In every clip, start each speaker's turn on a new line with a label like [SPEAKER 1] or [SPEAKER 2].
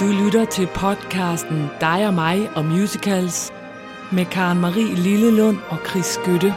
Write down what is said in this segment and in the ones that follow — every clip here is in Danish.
[SPEAKER 1] Du lytter til podcasten Dig og mig og musicals med Karen Marie Lillelund og Chris Skytte.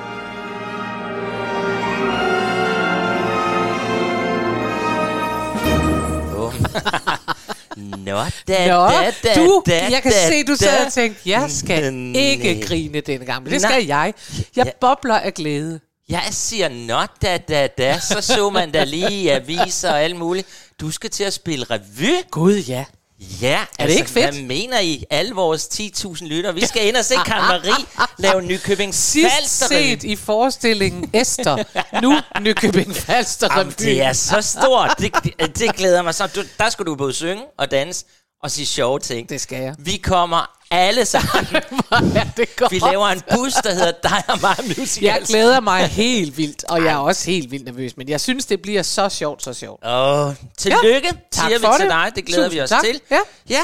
[SPEAKER 2] Nå, da,
[SPEAKER 3] Nå,
[SPEAKER 2] da, da,
[SPEAKER 3] du,
[SPEAKER 2] da,
[SPEAKER 3] jeg kan
[SPEAKER 2] da,
[SPEAKER 3] se, du
[SPEAKER 2] da.
[SPEAKER 3] sad og tænkte, jeg skal
[SPEAKER 2] Nej.
[SPEAKER 3] ikke grine denne gang, men det skal jeg. Jeg
[SPEAKER 2] Ja.
[SPEAKER 3] bobler af glæde.
[SPEAKER 2] Jeg siger, nå da, da, da, så så man da lige i aviser og alt muligt. Du skal til at spille revy.
[SPEAKER 3] Gud, ja.
[SPEAKER 2] Ja,
[SPEAKER 3] Er det ikke fedt?
[SPEAKER 2] Hvad mener I? Alle vores 10.000 lytter. Vi skal ind og se Karen Marie lave Nykøbing Falster
[SPEAKER 3] set i forestillingen Esther, nu Nykøbing Falster
[SPEAKER 2] Jamen, det er så stort. Det, det, det glæder mig så. Du, der skal du både synge og danse og sige sjove ting.
[SPEAKER 3] Det skal jeg.
[SPEAKER 2] Vi kommer alle sammen.
[SPEAKER 3] Ja, det går.
[SPEAKER 2] Vi laver en bus, der hedder Dig og mig Musicals.
[SPEAKER 3] Jeg glæder mig helt vildt, og jeg er også helt vildt nervøs, men jeg synes, det bliver så sjovt, så sjovt.
[SPEAKER 2] Åh, tillykke,
[SPEAKER 3] tak
[SPEAKER 2] siger vi
[SPEAKER 3] for
[SPEAKER 2] til
[SPEAKER 3] det.
[SPEAKER 2] dig. Det glæder
[SPEAKER 3] Tusind
[SPEAKER 2] vi os
[SPEAKER 3] tak.
[SPEAKER 2] til.
[SPEAKER 3] Ja.
[SPEAKER 2] ja.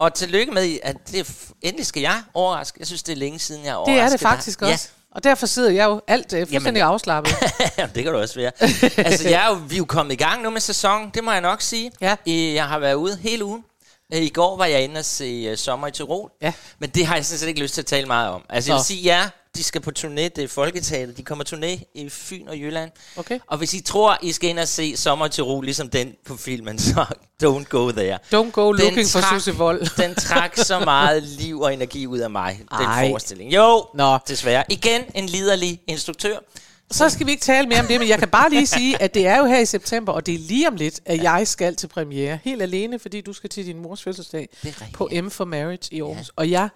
[SPEAKER 2] Og tillykke med, at det endelig skal jeg overraske. Jeg synes, det er længe siden, jeg er
[SPEAKER 3] Det er det faktisk
[SPEAKER 2] dig.
[SPEAKER 3] også. Og derfor sidder jeg jo alt øh, fuldstændig
[SPEAKER 2] Jamen.
[SPEAKER 3] afslappet.
[SPEAKER 2] Ja, det kan du også være. altså, jeg er jo, vi er jo kommet i gang nu med sæsonen, det må jeg nok sige.
[SPEAKER 3] Ja.
[SPEAKER 2] Jeg har været ude hele ugen. Øh, I går var jeg inde og se uh, Sommer i Tirol.
[SPEAKER 3] Ja.
[SPEAKER 2] Men det har jeg sådan set ikke lyst til at tale meget om. Altså, jeg
[SPEAKER 3] Nå.
[SPEAKER 2] vil sige, ja, de skal på turné. Det er Folketeater. De kommer turné i Fyn og Jylland.
[SPEAKER 3] Okay.
[SPEAKER 2] Og hvis I tror, I skal ind og se Sommer i Tirol, ligesom den på filmen, så don't go there.
[SPEAKER 3] Don't go looking for
[SPEAKER 2] trak-
[SPEAKER 3] Susse Vold.
[SPEAKER 2] den trak så meget liv og energi ud af mig,
[SPEAKER 3] Ej.
[SPEAKER 2] den forestilling. Jo,
[SPEAKER 3] Nå.
[SPEAKER 2] desværre. Igen en liderlig instruktør.
[SPEAKER 3] Så skal vi ikke tale mere om det, men jeg kan bare lige sige, at det er jo her i september, og det er lige om lidt, at jeg skal til premiere. Helt alene, fordi du skal til din mors fødselsdag på M for Marriage i Aarhus. Og jeg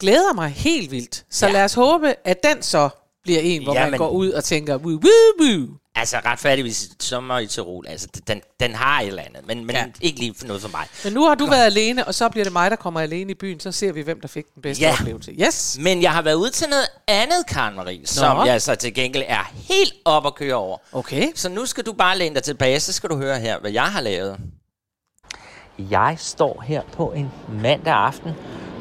[SPEAKER 3] glæder mig helt vildt. Så
[SPEAKER 2] Ja.
[SPEAKER 3] lad os håbe, at den så bliver en, hvor
[SPEAKER 2] Ja,
[SPEAKER 3] man går ud og tænker, woo, woo, woo.
[SPEAKER 2] Altså retfærdigvis sommer i Tirol, altså den, den har et eller andet, men, men
[SPEAKER 3] Ja.
[SPEAKER 2] ikke lige for noget for mig.
[SPEAKER 3] Men nu har du været alene, og så bliver det mig, der kommer alene i byen. Så ser vi, hvem der fik den bedste
[SPEAKER 2] Ja.
[SPEAKER 3] oplevelse. Yes!
[SPEAKER 2] Men jeg har været ude til noget andet, Karen Marie, som jeg så til gengæld er helt op at køre over.
[SPEAKER 3] Okay.
[SPEAKER 2] Så nu skal du bare læne dig tilbage, så skal du høre her, hvad jeg har lavet. Jeg står her på en mandag aften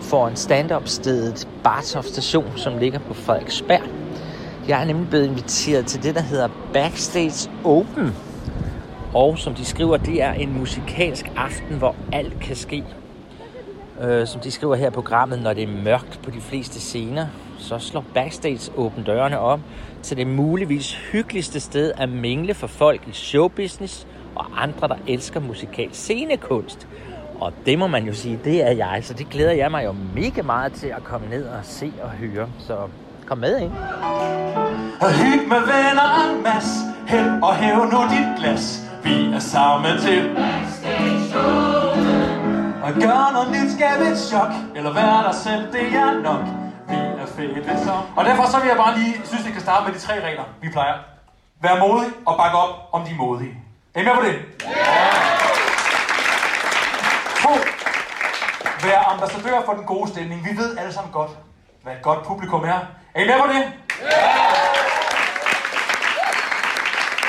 [SPEAKER 2] foran stand-up-stedet Bartov Station, som ligger på Frederiksberg. Jeg er nemlig blevet inviteret til det, der hedder Backstage Open. Og som de skriver, det er en musikalsk aften, hvor alt kan ske. Øh, som de skriver her i programmet, når det er mørkt på de fleste scener, så slår Backstage Open dørene op til det muligvis hyggeligste sted at mingle for folk i showbusiness og andre, der elsker musikalsk scenekunst. Og det må man jo sige, det er jeg, så det glæder jeg mig jo mega meget til at komme ned og se og høre. Så kom med ind.
[SPEAKER 4] Hyg med venner en mas Hæld og hæv nu dit glas Vi er sammen til Og gør noget nyt, skab et chok Eller vær dig selv, det er nok Vi er fede som Og derfor så vil jeg bare lige, synes vi kan starte med de tre regler, vi plejer Vær modig og bakke op om de modige Er I med på det? To. Vær ambassadør for den gode stemning. Vi ved alle sammen godt, hvad et godt publikum er. Er I med på det?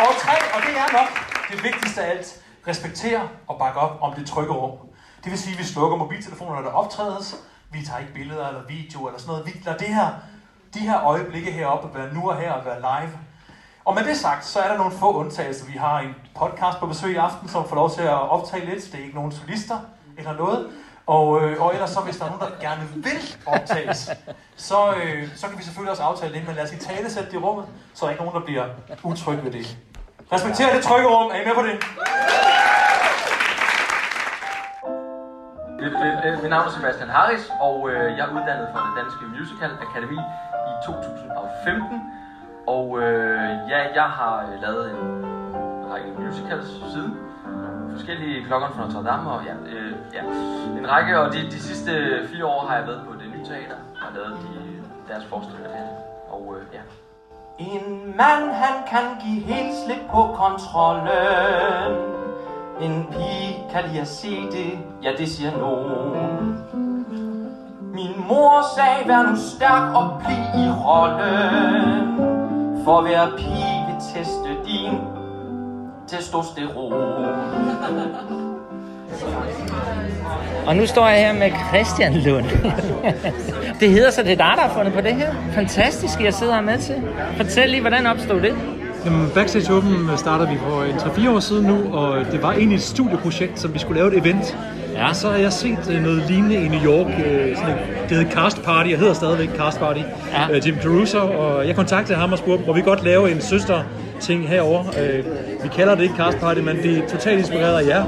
[SPEAKER 4] Og tre, og det er nok det vigtigste af alt, respektere og bakke op om det trygge rum. Det vil sige, at vi slukker mobiltelefoner, når der optrædes. Vi tager ikke billeder eller video eller sådan noget. Vi lader det her, de her øjeblikke heroppe være nu og her og være live. Og med det sagt, så er der nogle få undtagelser. Vi har en podcast på besøg i aften, som får lov til at optage lidt. Det er ikke nogen solister eller noget. Og, øh, og ellers så, hvis der er nogen, der gerne vil optages, så, øh, så kan vi selvfølgelig også aftale det. Men lad os i tale sætte det i rummet, så er der ikke nogen, der bliver utryg ved det. Respekter det trygge rum. Er I med på det?
[SPEAKER 5] Øh, øh, øh, mit navn er Sebastian Harris, og øh, jeg er uddannet fra det Danske Musical Akademi i 2015. Og øh, ja, jeg har lavet en række musicals siden. Forskellige klokker fra Notre Dame, og ja, øh, ja, en række. Og de, de sidste fire år har jeg været på det nye teater og lavet de, deres forestillinger der. Og øh, ja.
[SPEAKER 4] En mand, han kan give helt slip på kontrollen. En pige kan lige at se det, ja det siger nogen. Min mor sagde, vær nu stærk og bliv i rollen. For hver pige vil teste din testosteron.
[SPEAKER 2] Og nu står jeg her med Christian Lund. det hedder så, det er dig, der har fundet på det her. Fantastisk, jeg sidder her med til. Fortæl lige, hvordan opstod det?
[SPEAKER 6] Jamen, Backstage Open starter vi for en 3-4 år siden nu, og det var egentlig et studieprojekt, som vi skulle lave et event.
[SPEAKER 4] Ja. Og så har jeg set øh, noget lignende i New York. Øh, sådan et, det hedder Cast Party. Jeg hedder stadigvæk Cast Party.
[SPEAKER 2] Ja.
[SPEAKER 4] Øh, Jim Caruso. Og jeg kontaktede ham og spurgte, må vi godt lave en søster ting herover. Øh, vi kalder det ikke Cast Party, men det er totalt inspireret af jer.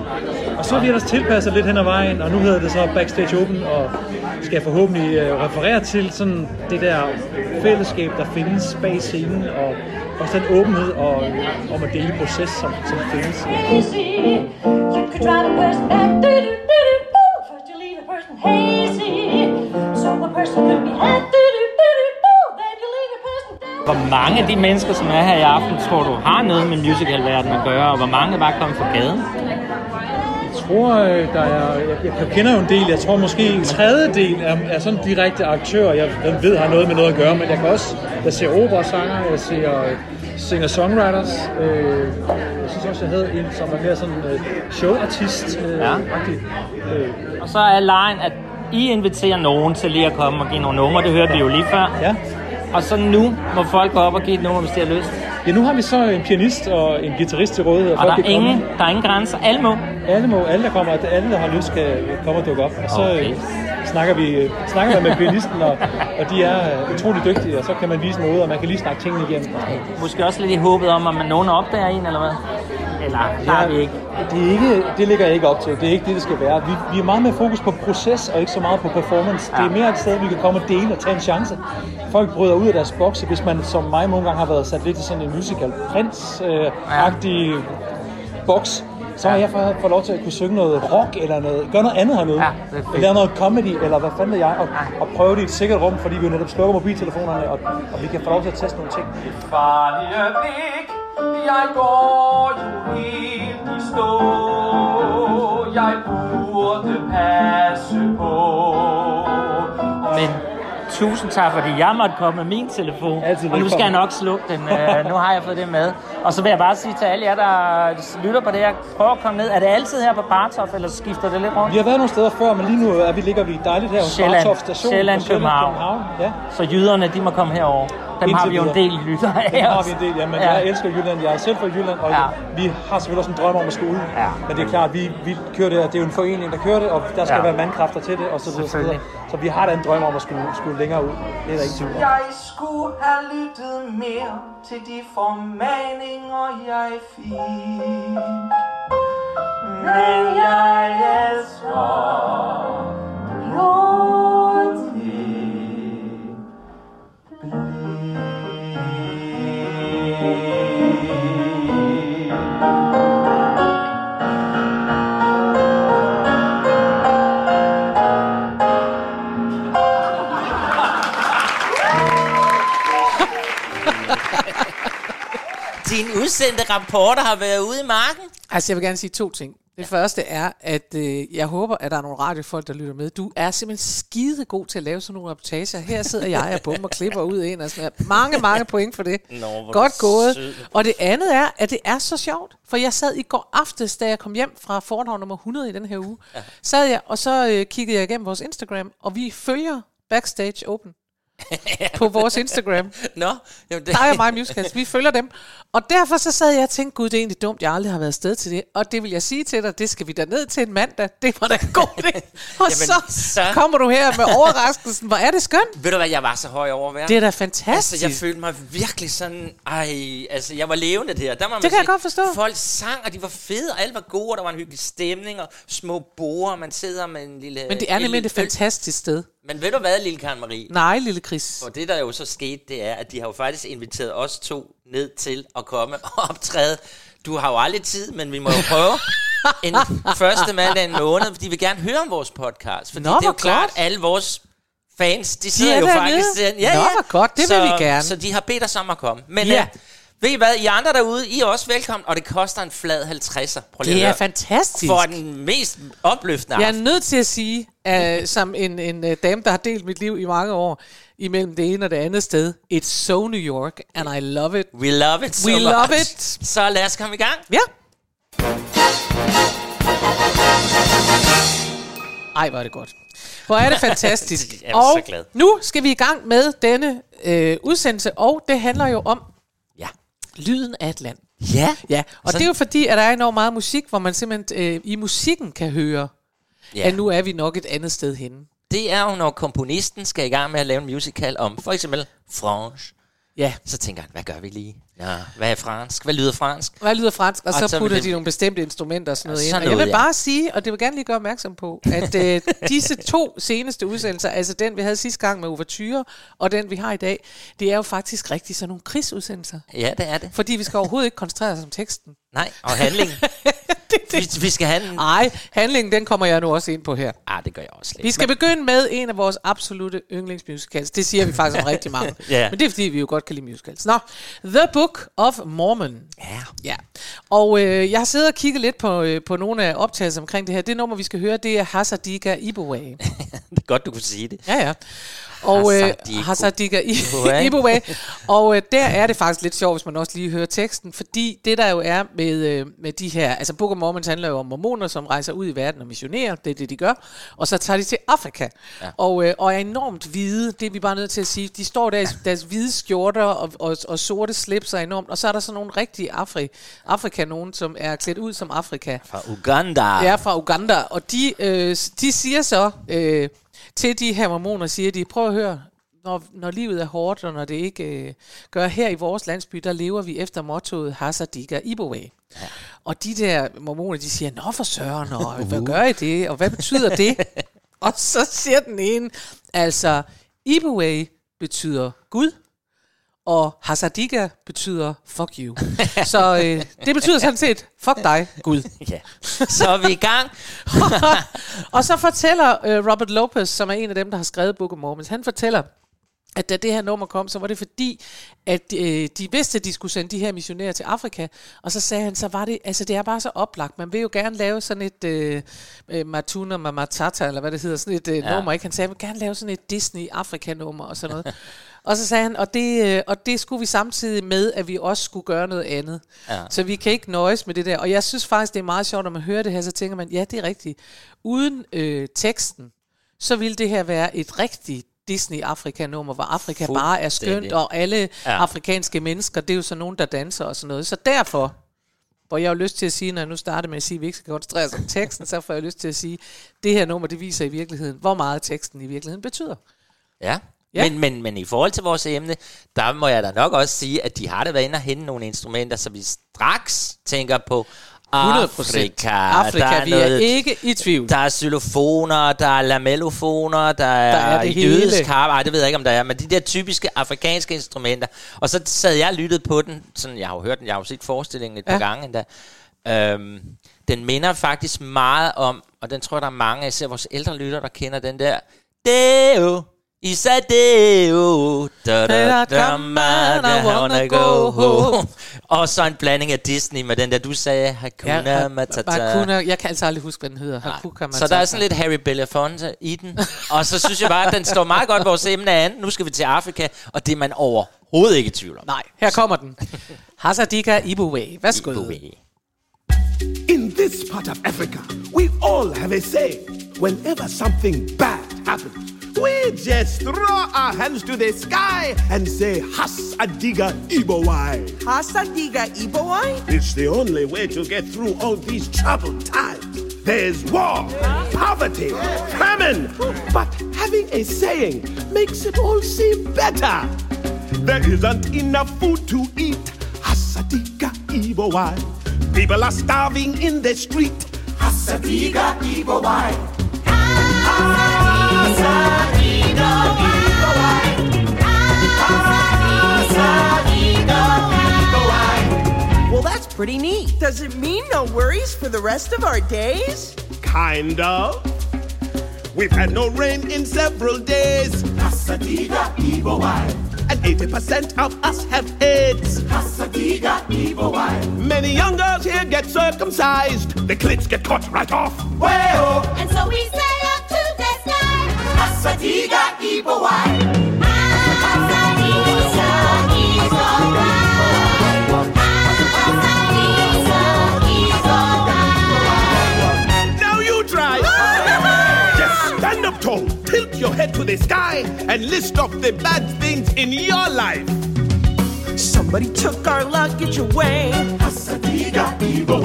[SPEAKER 4] Og så har vi ellers tilpasset lidt hen ad vejen, og nu hedder det så Backstage Open, og skal forhåbentlig øh, referere til sådan det der fællesskab, der findes bag scenen, og også den åbenhed og, om at dele proces, som, som findes.
[SPEAKER 7] hazy. You could First you leave a person hazy. So a person could be had.
[SPEAKER 2] Hvor mange af de mennesker, som er her i aften, tror du har noget med musicalverdenen at gøre, og hvor mange er bare kommet fra gaden?
[SPEAKER 4] Jeg tror, øh, der er, jeg, jeg kender jo en del, jeg tror måske en tredjedel er, er sådan direkte aktører, jeg, jeg ved har noget med noget at gøre, men jeg kan også, jeg ser operasanger, jeg ser øh, singer-songwriters, øh, jeg synes også, jeg havde en, som var mere sådan øh, showartist. Øh,
[SPEAKER 2] Ja.
[SPEAKER 4] øh,
[SPEAKER 2] Og så er lejen, at I inviterer nogen til lige at komme og give nogle numre, det hørte vi jo lige før.
[SPEAKER 4] ja.
[SPEAKER 2] Og så nu må folk gå op og give et nummer, hvis de har lyst.
[SPEAKER 4] ja, nu har vi så en pianist og en guitarist til rådighed.
[SPEAKER 2] Og
[SPEAKER 4] folk
[SPEAKER 2] der er,
[SPEAKER 4] kan komme.
[SPEAKER 2] ingen, der er ingen grænser. Alle må.
[SPEAKER 4] Alle, må, alle, der kommer, alle, der har lyst, kan komme og dukke op. Og så
[SPEAKER 2] Okay.
[SPEAKER 4] øh, snakker vi øh, snakker med pianisten, og, og de er øh, utrolig dygtige, og så kan man vise noget, og man kan lige snakke tingene igennem.
[SPEAKER 2] Måske også lidt i håbet om, at man nogen opdager en, eller hvad? Eller der er vi ikke.
[SPEAKER 4] Det, er ikke, det ligger jeg ikke op til. Det er ikke det, det skal være. Vi, vi er meget mere fokus på proces, og ikke så meget på performance. Ja. Det er mere et sted, vi kan komme og dele og tage en chance. Folk bryder ud af deres bokse, hvis man som mig nogle gange har været sat lidt i sådan en musical prins-agtig øh, boks. Så har jeg fået, fået lov til at kunne synge noget rock eller noget, gøre noget andet hernede.
[SPEAKER 2] Ja, det er
[SPEAKER 4] lave noget comedy, eller hvad fanden ved jeg, og, og prøve det i et sikkert rum, fordi vi jo netop slukker mobiltelefonerne, og, og vi kan få lov til at teste nogle ting.
[SPEAKER 5] farlige blik Jeg går jo helt i stå. Jeg burde passe på.
[SPEAKER 2] Men tusind tak, fordi jeg måtte komme med min telefon.
[SPEAKER 4] Altid
[SPEAKER 2] og nu skal jeg nok slukke den. Uh, nu har jeg fået det med. Og så vil jeg bare sige til alle jer, der lytter på det her, prøv at komme ned. Er det altid her på Bartof, eller skifter det lidt rundt?
[SPEAKER 4] Vi har været nogle steder før, men lige nu er vi, ligger vi dejligt her hos
[SPEAKER 2] Sjælland.
[SPEAKER 4] Bartof Station.
[SPEAKER 2] Sjælland,
[SPEAKER 4] på
[SPEAKER 2] København.
[SPEAKER 4] Ja,
[SPEAKER 2] Så jyderne, de må komme herover. Dem har vi jo en del lytter af.
[SPEAKER 4] det har vi en del, ja, men
[SPEAKER 2] Ja.
[SPEAKER 4] jeg elsker Jylland. Jeg er selv fra Jylland, og
[SPEAKER 2] Ja.
[SPEAKER 4] vi har selvfølgelig også en drøm om at skole.
[SPEAKER 2] Ja.
[SPEAKER 4] Men det er klart, vi, vi kører det her. Det er jo en forening, der kører det, og der skal
[SPEAKER 2] Ja.
[SPEAKER 4] være mandkræfter til det, og så videre. Så, videre. Så vi har da en drøm om at skulle, skulle længere ud. Det er der ikke tvivl.
[SPEAKER 5] Jeg skulle have lyttet mere til de formaninger, jeg fik. Men jeg
[SPEAKER 2] udsendte rapporter har været ude i marken.
[SPEAKER 3] Altså, jeg vil gerne sige to ting. Det første er, at øh, jeg håber, at der er nogle radiofolk, der lytter med. Du er simpelthen skide god til at lave sådan nogle reportager. Her sidder jeg og bummer klipper ud ind og sådan noget. Mange, mange point for det.
[SPEAKER 2] Nå,
[SPEAKER 3] Godt gået.
[SPEAKER 2] sød.
[SPEAKER 3] Og det andet er, at det er så sjovt. For jeg sad i går aftes, da jeg kom hjem fra Fornhavn nummer 100 i den her uge. Ja. Sad jeg, og så øh, kiggede jeg igennem vores Instagram, og vi følger Backstage Open på vores Instagram.
[SPEAKER 2] Nå, jamen det,
[SPEAKER 3] Dig og mig Musicals, vi følger dem. Og derfor så sad jeg og tænkte, gud, det er egentlig dumt, jeg aldrig har været afsted til det. Og det vil jeg sige til dig, det skal vi da ned til en mandag. Det var da god idé. Og
[SPEAKER 2] Jamen,
[SPEAKER 3] så,
[SPEAKER 2] så-
[SPEAKER 3] kommer du her med overraskelsen. Hvor er det skønt.
[SPEAKER 2] ved du hvad, jeg var så høj over være?
[SPEAKER 3] Det er da fantastisk.
[SPEAKER 2] Altså, jeg følte mig virkelig sådan, ej, altså, jeg var levende der. der må man
[SPEAKER 3] kan jeg
[SPEAKER 2] sige,
[SPEAKER 3] godt forstå.
[SPEAKER 2] Folk sang, og de var fede, og alt var gode, og der var en hyggelig stemning, og små borer, man sidder med en lille...
[SPEAKER 3] Men det er nemlig et fantastisk sted.
[SPEAKER 2] Men ved du hvad, lille Karen Marie?
[SPEAKER 3] Nej, lille Chris.
[SPEAKER 2] Og det, der jo så skete, det er, at de har jo faktisk inviteret os to ned til at komme og optræde. Du har jo aldrig tid, men vi må jo prøve en første mandag en måned, fordi vi vil gerne høre om vores podcast. Fordi
[SPEAKER 3] Nå,
[SPEAKER 2] det er jo
[SPEAKER 3] hvor
[SPEAKER 2] klart,
[SPEAKER 3] godt.
[SPEAKER 2] alle vores fans, de sidder
[SPEAKER 3] er
[SPEAKER 2] jo faktisk... der- Ja,
[SPEAKER 3] Nå,
[SPEAKER 2] ja.
[SPEAKER 3] godt, det vil
[SPEAKER 2] så,
[SPEAKER 3] vi gerne.
[SPEAKER 2] Så de har bedt os om at komme. Men
[SPEAKER 3] Ja.
[SPEAKER 2] ja. Ved I hvad, I andre derude, I er også velkommen, og det koster en flad 50'er. Prøv lige
[SPEAKER 3] Det er
[SPEAKER 2] høre.
[SPEAKER 3] fantastisk.
[SPEAKER 2] For den mest opløftende
[SPEAKER 3] Jeg er
[SPEAKER 2] aften.
[SPEAKER 3] nødt til at sige, uh, som en, en uh, dame, der har delt mit liv i mange år, imellem det ene og det andet sted, it's so New York, and I love it.
[SPEAKER 2] We love it so
[SPEAKER 3] We
[SPEAKER 2] much.
[SPEAKER 3] love it.
[SPEAKER 2] Så lad os komme i gang.
[SPEAKER 3] Ja. Ej, hvor er det godt. Hvor er det fantastisk.
[SPEAKER 2] Jeg er
[SPEAKER 3] og
[SPEAKER 2] så glad.
[SPEAKER 3] nu skal vi i gang med denne øh, udsendelse, og det handler jo om. Lyden af et land.
[SPEAKER 2] Ja.
[SPEAKER 3] Ja, og
[SPEAKER 2] Så-
[SPEAKER 3] det er jo fordi, at der er enormt meget musik, hvor man simpelthen øh, i musikken kan høre
[SPEAKER 2] Ja.
[SPEAKER 3] at nu er vi nok et andet sted henne.
[SPEAKER 2] Det er jo, når komponisten skal i gang med at lave en musical om for eksempel fransk.
[SPEAKER 3] Ja.
[SPEAKER 2] Så tænker han, hvad gør vi lige? Ja, hvad er fransk? Hvad lyder fransk?
[SPEAKER 3] Hvad lyder fransk? Og,
[SPEAKER 2] Og
[SPEAKER 3] så,
[SPEAKER 2] så
[SPEAKER 3] putter de nogle bestemte instrumenter og sådan noget
[SPEAKER 2] Og
[SPEAKER 3] ind.
[SPEAKER 2] sådan
[SPEAKER 3] Og jeg vil
[SPEAKER 2] ja.
[SPEAKER 3] bare sige, og det vil gerne lige gøre opmærksom på, at øh, disse to seneste udsendelser, altså den vi havde sidste gang med Overture, og den vi har i dag, det er jo faktisk rigtig sådan nogle krigsudsendelser.
[SPEAKER 2] Ja, det er det.
[SPEAKER 3] Fordi vi skal overhovedet ikke koncentrere os om teksten.
[SPEAKER 2] Nej, og handlingen. vi, vi skal have en...
[SPEAKER 3] Nej, handlingen den kommer jeg nu også ind på her.
[SPEAKER 2] Ah, det gør jeg også lidt.
[SPEAKER 3] Vi skal begynde med en af vores absolute yndlingsmusicals. Det siger vi faktisk om rigtig mange.
[SPEAKER 2] Ja.
[SPEAKER 3] Men det er fordi, vi jo godt kan lide musicals. Nå, The Book of Mormon.
[SPEAKER 2] Ja.
[SPEAKER 3] Ja, og øh, jeg har siddet og kigget lidt på, øh, på nogle af optagelser omkring det her. Det nummer, vi skal høre, det er Hasadiga Iboway.
[SPEAKER 2] Det er godt, du kunne sige det.
[SPEAKER 3] Ja, ja. Og øh,
[SPEAKER 2] Iboway.
[SPEAKER 3] Iboway. Og øh, der er det faktisk lidt sjovt, hvis man også lige hører teksten, fordi det der jo er med, øh, med de her, altså Book of Mormons handler jo om mormoner, som rejser ud i verden og missionerer, det er det, de gør, og så tager de til Afrika, ja. og, øh, og er enormt hvide, det er vi bare nødt til at sige, de står der i deres hvide skjorter og, og, og sorte slips er enormt, og så er der sådan nogle rigtige Afri, Afrika, nogen, som er klædt ud som Afrika.
[SPEAKER 2] Fra Uganda.
[SPEAKER 3] Ja, fra Uganda. Og de, øh, de siger så øh, til de her mormoner, siger de, prøv at høre, når, når livet er hårdt, og når det ikke øh, gør her i vores landsby, der lever vi efter mottoet Hasadiga Iboway. Ja. Og de der mormoner, de siger, nå for søren, og hvad gør I det, og hvad betyder det? og så siger den ene, altså, Iboway betyder Gud, og Hasadiga betyder fuck you. Så øh, det betyder sådan set, fuck dig, Gud.
[SPEAKER 2] Ja. Så er vi i gang.
[SPEAKER 3] og så fortæller øh, Robert Lopez, som er en af dem, der har skrevet Book of Mormons, han fortæller, at da det her nummer kom, så var det fordi, at øh, de vidste, at de skulle sende de her missionærer til Afrika. Og så sagde han, så var det, altså det er bare så oplagt. Man vil jo gerne lave sådan et øh, øh, Matuna Mamatata, eller hvad det hedder, sådan et øh, ja. nummer. Ikke? Han sagde, jeg vil gerne lave sådan et Disney-Afrika-nummer og sådan noget. og så sagde han, og det, øh, og det skulle vi samtidig med, at vi også skulle gøre noget andet.
[SPEAKER 2] Ja.
[SPEAKER 3] Så vi kan ikke nøjes med det der. Og jeg synes faktisk, det er meget sjovt, når man hører det her, så tænker man, ja, det er rigtigt. Uden øh, teksten, så ville det her være et rigtigt Disney-Afrika-nummer, hvor Afrika bare er skønt, og alle ja. Afrikanske mennesker, det er jo så nogen, der danser og sådan noget. Så derfor, hvor jeg har lyst til at sige, når jeg nu starter med at sige, at vi ikke skal koncentrere os om teksten, så får jeg lyst til at sige, at det her nummer, det viser i virkeligheden, hvor meget teksten i virkeligheden betyder.
[SPEAKER 2] Ja.
[SPEAKER 3] Ja.
[SPEAKER 2] Men, men, men i forhold til vores emne, der må jeg da nok også sige, at de har da været inde og hente nogle instrumenter, så vi straks tænker på
[SPEAKER 3] 100
[SPEAKER 2] Afrika.
[SPEAKER 3] Afrika,
[SPEAKER 2] der er
[SPEAKER 3] vi
[SPEAKER 2] noget,
[SPEAKER 3] er ikke i tvivl.
[SPEAKER 2] Der er xylofoner, der er lamellofoner, der er,
[SPEAKER 3] Der er det
[SPEAKER 2] jødisk harp. Ej, det ved jeg ikke, om der er, men de der typiske afrikanske instrumenter. Og så sad jeg og lyttede på den, sådan, jeg har jo hørt den, jeg har jo set forestillingen et
[SPEAKER 3] Ja.
[SPEAKER 2] par gange endda. Øhm, den minder faktisk meget om, og den tror jeg, der er mange, især vores ældre lytter, der kender den der. Deo, Isadeo, da da da man, I wanna go home. Og så en blanding af Disney med den der, du sagde, Hakuna
[SPEAKER 3] Ja,
[SPEAKER 2] Matata.
[SPEAKER 3] Hakuna, jeg kan altså aldrig huske, hvad den hedder. Hakuka
[SPEAKER 2] Så der er sådan lidt Harry Belafonte i den. og så synes jeg bare, at den står meget godt vores emne an. Nu skal vi til Afrika, og det er man overhovedet ikke i tvivl om.
[SPEAKER 3] Nej, her kommer den. Hazardika Ibuwe. Værsgo.
[SPEAKER 2] Ibuwe.
[SPEAKER 8] In this part of Africa, we all have a say. Whenever something bad happens, we just throw our hands to the sky and say, Has Adiga Ibowai.
[SPEAKER 9] Hasadiga Ibowai?
[SPEAKER 8] It's the only way to get through all these troubled times. There's war, poverty, famine. But having a saying makes it all seem better. There isn't enough food to eat. Hasadiga Ibowai. People are starving in the street. Hasadiga Ibowai.
[SPEAKER 9] Well, that's pretty neat. Does it mean no worries for the rest of our days?
[SPEAKER 8] Kind of. We've had no rain in several days. Hasadiga Ibowai. And 80% of us have AIDS. Hasadiga Ibowai. Many young girls here get circumcised. The clits get cut right off. Well,
[SPEAKER 10] And so we say up to the sky.
[SPEAKER 8] Hasadiga Ibowai. Now you try. Just stand up tall, tilt your head to the sky, and list off the bad things in your life. Some
[SPEAKER 9] but he took our luggage away.
[SPEAKER 11] Hasadiga evil.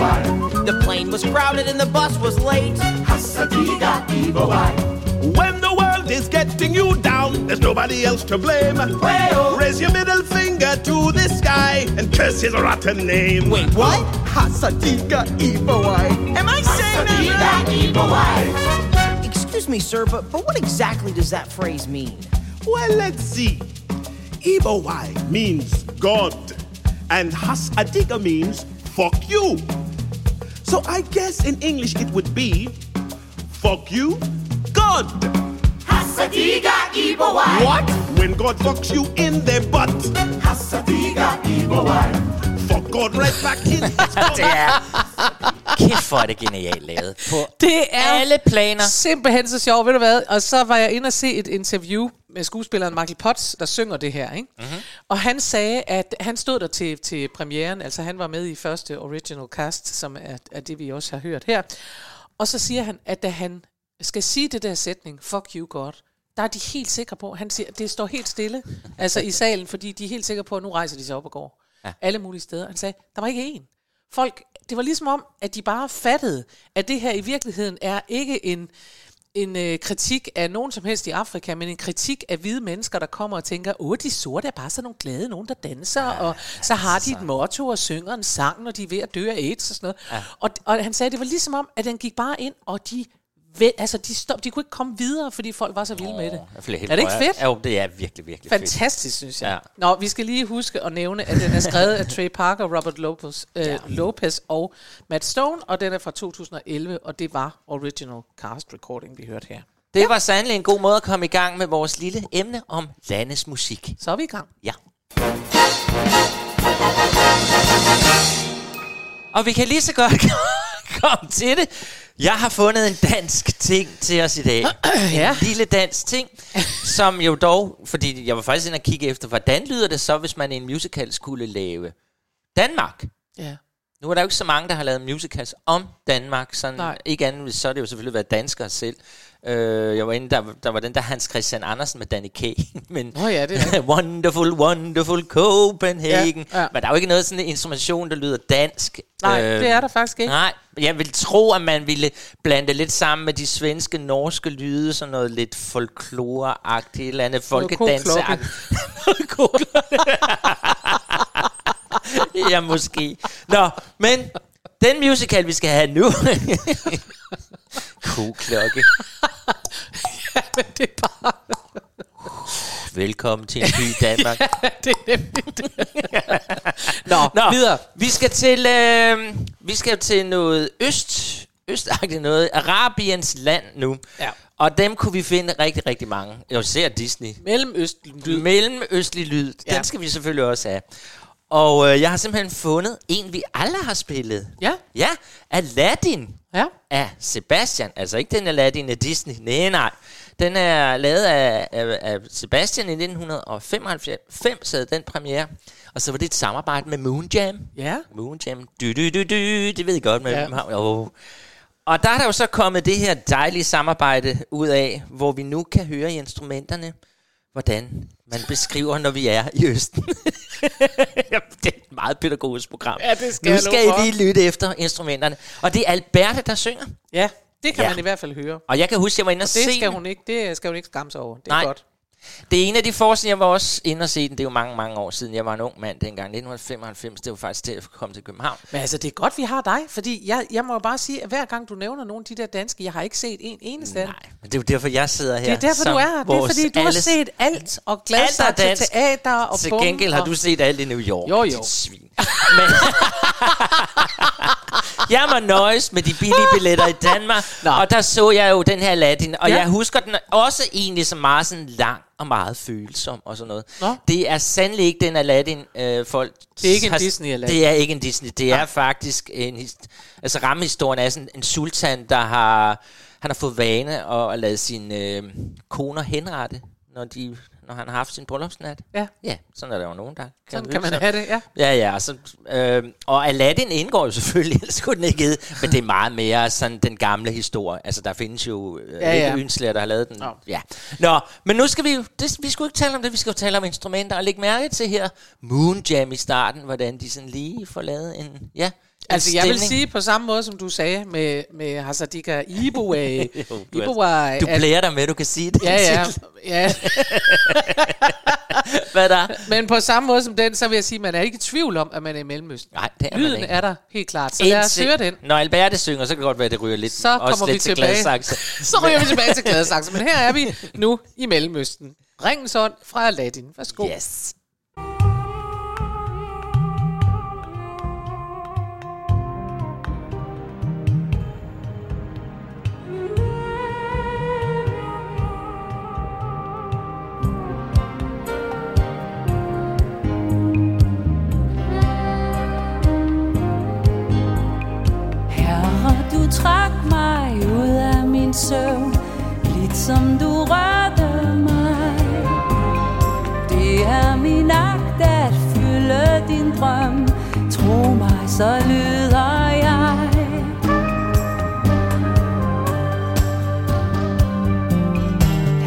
[SPEAKER 9] The plane was crowded and the bus was late.
[SPEAKER 11] Hasadiga evil eye. When the world is getting you down, there's nobody else to blame. Raise your middle finger to the sky and curse his rotten name.
[SPEAKER 9] Wait, what? Hasadiga eye. Am I saying that right? Excuse me, sir, but, but what exactly does that phrase mean?
[SPEAKER 11] Well, let's see. Eye means God, and Hasadiga means fuck you. So I guess in English it would be fuck you, God.
[SPEAKER 8] Hasadiga evil eye.
[SPEAKER 11] What? When God fucks you in the butt.
[SPEAKER 8] Hasadiga evil eye.
[SPEAKER 11] Fuck God right back in
[SPEAKER 2] det er... Kæft, hvor er det genialt lavet. På
[SPEAKER 3] Det er
[SPEAKER 2] alle planer.
[SPEAKER 3] simpelthen så sjovt, ved du hvad? Og så var jeg inde og se et interview med skuespilleren Michael Potts, der synger det her, ikke?
[SPEAKER 2] Mhm.
[SPEAKER 3] Mm-hmm. Og han sagde, at han stod der til, til premieren, altså han var med i første original cast, som er, er det, vi også har hørt her. Og så siger han, at da han skal sige det der sætning, fuck you God, der er de helt sikre på, han siger, det står helt stille, altså i salen, fordi de er helt sikre på, at nu rejser de sig op og går. Ja. Alle mulige steder. Han sagde, der var ikke én. Folk, det var ligesom om, at de bare fattede, at det her i virkeligheden er ikke en, en øh, kritik af nogen som helst i Afrika, men en kritik af hvide mennesker, der kommer og tænker, åh, de sorte er bare sådan nogle glade nogen, der danser, ja, og så har de et motto og synger en sang, når de er ved at dø af AIDS og sådan noget. Ja. Og, og han sagde, det var ligesom om, at den gik bare ind, og de Vel, altså, de, stop, de kunne ikke komme videre, fordi folk var så vilde med det.
[SPEAKER 2] Jeg bliver helt
[SPEAKER 3] Er det ikke fedt?
[SPEAKER 2] Jo, det er virkelig, virkelig fedt.
[SPEAKER 3] Fantastisk, synes jeg.
[SPEAKER 2] Ja.
[SPEAKER 3] Ja. Nå, vi skal lige huske at nævne, at den er skrevet af Trey Parker, Robert Lopez, øh, ja. Lopez og Matt Stone, og den er fra 2011, og det var original cast recording, vi hørte her.
[SPEAKER 2] Det var sandelig en god måde at komme i gang med vores lille emne om landes musik.
[SPEAKER 3] Så er vi i gang.
[SPEAKER 2] Ja. Og vi kan lige så godt komme til det. Jeg har fundet en dansk ting til os i dag.
[SPEAKER 3] Ja.
[SPEAKER 2] En lille dansk ting, som jo dog, fordi jeg var faktisk inde og kigge efter, hvordan lyder det så, hvis man i en musical skulle lave Danmark?
[SPEAKER 3] Ja.
[SPEAKER 2] Nu er der jo ikke så mange, der har lavet musicals om Danmark. Sådan,
[SPEAKER 3] Nej.
[SPEAKER 2] ikke andet, så er det jo selvfølgelig været danskere selv. Øh, jeg var inde, der, der var den der Hans Christian Andersen med Danny K. Men
[SPEAKER 3] Nå ja, det er
[SPEAKER 2] wonderful, wonderful Copenhagen.
[SPEAKER 3] Ja, ja.
[SPEAKER 2] Men der er jo ikke noget sådan en instrumentation, der lyder dansk.
[SPEAKER 3] Nej, det er der faktisk ikke.
[SPEAKER 2] Nej, jeg vil tro, at man ville blande lidt sammen med de svenske, norske lyde, sådan noget lidt folklore-agtigt, et eller andet folkedanse Ja, måske. Nå, men den musical, vi skal have nu... Koklokke.
[SPEAKER 3] ja, men det er bare...
[SPEAKER 2] Velkommen til en by i Danmark.
[SPEAKER 3] det er nemlig det. Nå,
[SPEAKER 2] Nå,
[SPEAKER 3] videre.
[SPEAKER 2] Vi skal til, øh, vi skal til noget øst, østagtigt noget, Arabiens land nu.
[SPEAKER 3] Ja.
[SPEAKER 2] Og dem kunne vi finde rigtig, rigtig mange. Jeg ser Disney.
[SPEAKER 3] Mellemøstlig lyd.
[SPEAKER 2] Mellemøstlig lyd.
[SPEAKER 3] Ja.
[SPEAKER 2] Den skal vi selvfølgelig også have. Og øh, jeg har simpelthen fundet en, vi alle har spillet.
[SPEAKER 3] Ja.
[SPEAKER 2] Ja, Aladdin
[SPEAKER 3] Ja.
[SPEAKER 2] af Sebastian. Altså ikke den Aladdin af Disney. Nej, nej. Den er lavet af, af, af Sebastian i 1995, havde den premiere. Og så var det et samarbejde med Moon Jam.
[SPEAKER 3] Ja.
[SPEAKER 2] Moon Jam. Du, du, du, du. Det ved I godt med.
[SPEAKER 3] Ja.
[SPEAKER 2] Oh. Og der er der jo så kommet det her dejlige samarbejde ud af, hvor vi nu kan høre i instrumenterne, hvordan man beskriver, når vi er i Østen. det er et meget pædagogisk program.
[SPEAKER 3] Ja, det skal
[SPEAKER 2] nu skal. I lige lytte efter instrumenterne. Og det er Alberte, der synger.
[SPEAKER 3] Ja, det kan
[SPEAKER 2] Ja.
[SPEAKER 3] man i hvert fald høre.
[SPEAKER 2] Og jeg kan huske, jeg var inde og
[SPEAKER 3] Det
[SPEAKER 2] se
[SPEAKER 3] skal hun ikke, det skal hun ikke skamme sig over. Det er
[SPEAKER 2] Nej.
[SPEAKER 3] godt.
[SPEAKER 2] Det er en af de forestillinger, jeg var også inde og se den. Det er jo mange, mange år siden. Jeg var en ung mand dengang. 1995, det var faktisk til at komme til København.
[SPEAKER 3] Men altså, det er godt, vi har dig, fordi jeg, jeg må jo bare sige, at hver gang du nævner nogle af de der danske, jeg har ikke set en eneste.
[SPEAKER 2] Nej, men det er jo derfor, jeg sidder her.
[SPEAKER 3] Det er derfor, du er her. Det er fordi, du har set alt og glædet sig til teater og
[SPEAKER 2] Til gengæld har du set alt i New York.
[SPEAKER 3] Jo, jo.
[SPEAKER 2] Svin. Men jeg må nøjes med de billige billetter i Danmark.
[SPEAKER 3] Nå.
[SPEAKER 2] Og der så jeg jo den her Aladdin. Og
[SPEAKER 3] Ja.
[SPEAKER 2] jeg husker den også egentlig som meget sådan lang og meget følsom og sådan noget.
[SPEAKER 3] Nå.
[SPEAKER 2] Det er sandelig ikke den Aladdin, øh, folk...
[SPEAKER 3] Det er ikke en
[SPEAKER 2] har-
[SPEAKER 3] Disney-Aladdin.
[SPEAKER 2] Det er ikke en Disney. Det er faktisk en... Altså rammehistorien er sådan en sultan, der har... Han har fået vane at, at lade sine øh, koner henrette, når de når han har haft sin bryllupsnat.
[SPEAKER 3] Ja.
[SPEAKER 2] Ja, sådan er der jo nogen, der
[SPEAKER 3] Sådan
[SPEAKER 2] hygge
[SPEAKER 3] kan man
[SPEAKER 2] sig.
[SPEAKER 3] have det, ja.
[SPEAKER 2] Ja, ja. og Så, øh, og Aladdin indgår jo selvfølgelig, ellers kunne den ikke hedde, men det er meget mere sådan den gamle historie. Altså, der findes jo øh,
[SPEAKER 3] Ja,
[SPEAKER 2] ja. Ynsler, der har lavet den.
[SPEAKER 3] Nå.
[SPEAKER 2] Ja. Nå, men nu skal vi jo, det, vi skulle ikke tale om det, vi skal jo tale om instrumenter, og lægge mærke til her Moon Jam i starten, hvordan de sådan lige får lavet en, ja,
[SPEAKER 3] Altså, jeg vil sige på samme måde, som du sagde med, med Hasadika Iboa.
[SPEAKER 2] Jo, du,
[SPEAKER 3] Iboa
[SPEAKER 2] du blærer dig med, du kan sige det.
[SPEAKER 3] Ja, ja. ja.
[SPEAKER 2] Hvad der?
[SPEAKER 3] Men på samme måde som den, så vil jeg sige, at man er ikke i tvivl om, at man er i Mellemøsten.
[SPEAKER 2] Nej, det er man
[SPEAKER 3] Lyden
[SPEAKER 2] ikke.
[SPEAKER 3] er der helt klart. Så lad os
[SPEAKER 2] Indtil-
[SPEAKER 3] høre den.
[SPEAKER 2] Når Alberte synger, så kan det godt være, at det ryger lidt.
[SPEAKER 3] Så kommer vi
[SPEAKER 2] lidt til
[SPEAKER 3] tilbage. Så ryger vi tilbage til Gladsaxe. Men her er vi nu i Mellemøsten. Ringens ånd fra Aladdin. Værsgo.
[SPEAKER 2] Yes.
[SPEAKER 12] Min søvn, lidt som du rørte mig. Det er min agt at fylde din drøm, tro mig, så lyder jeg.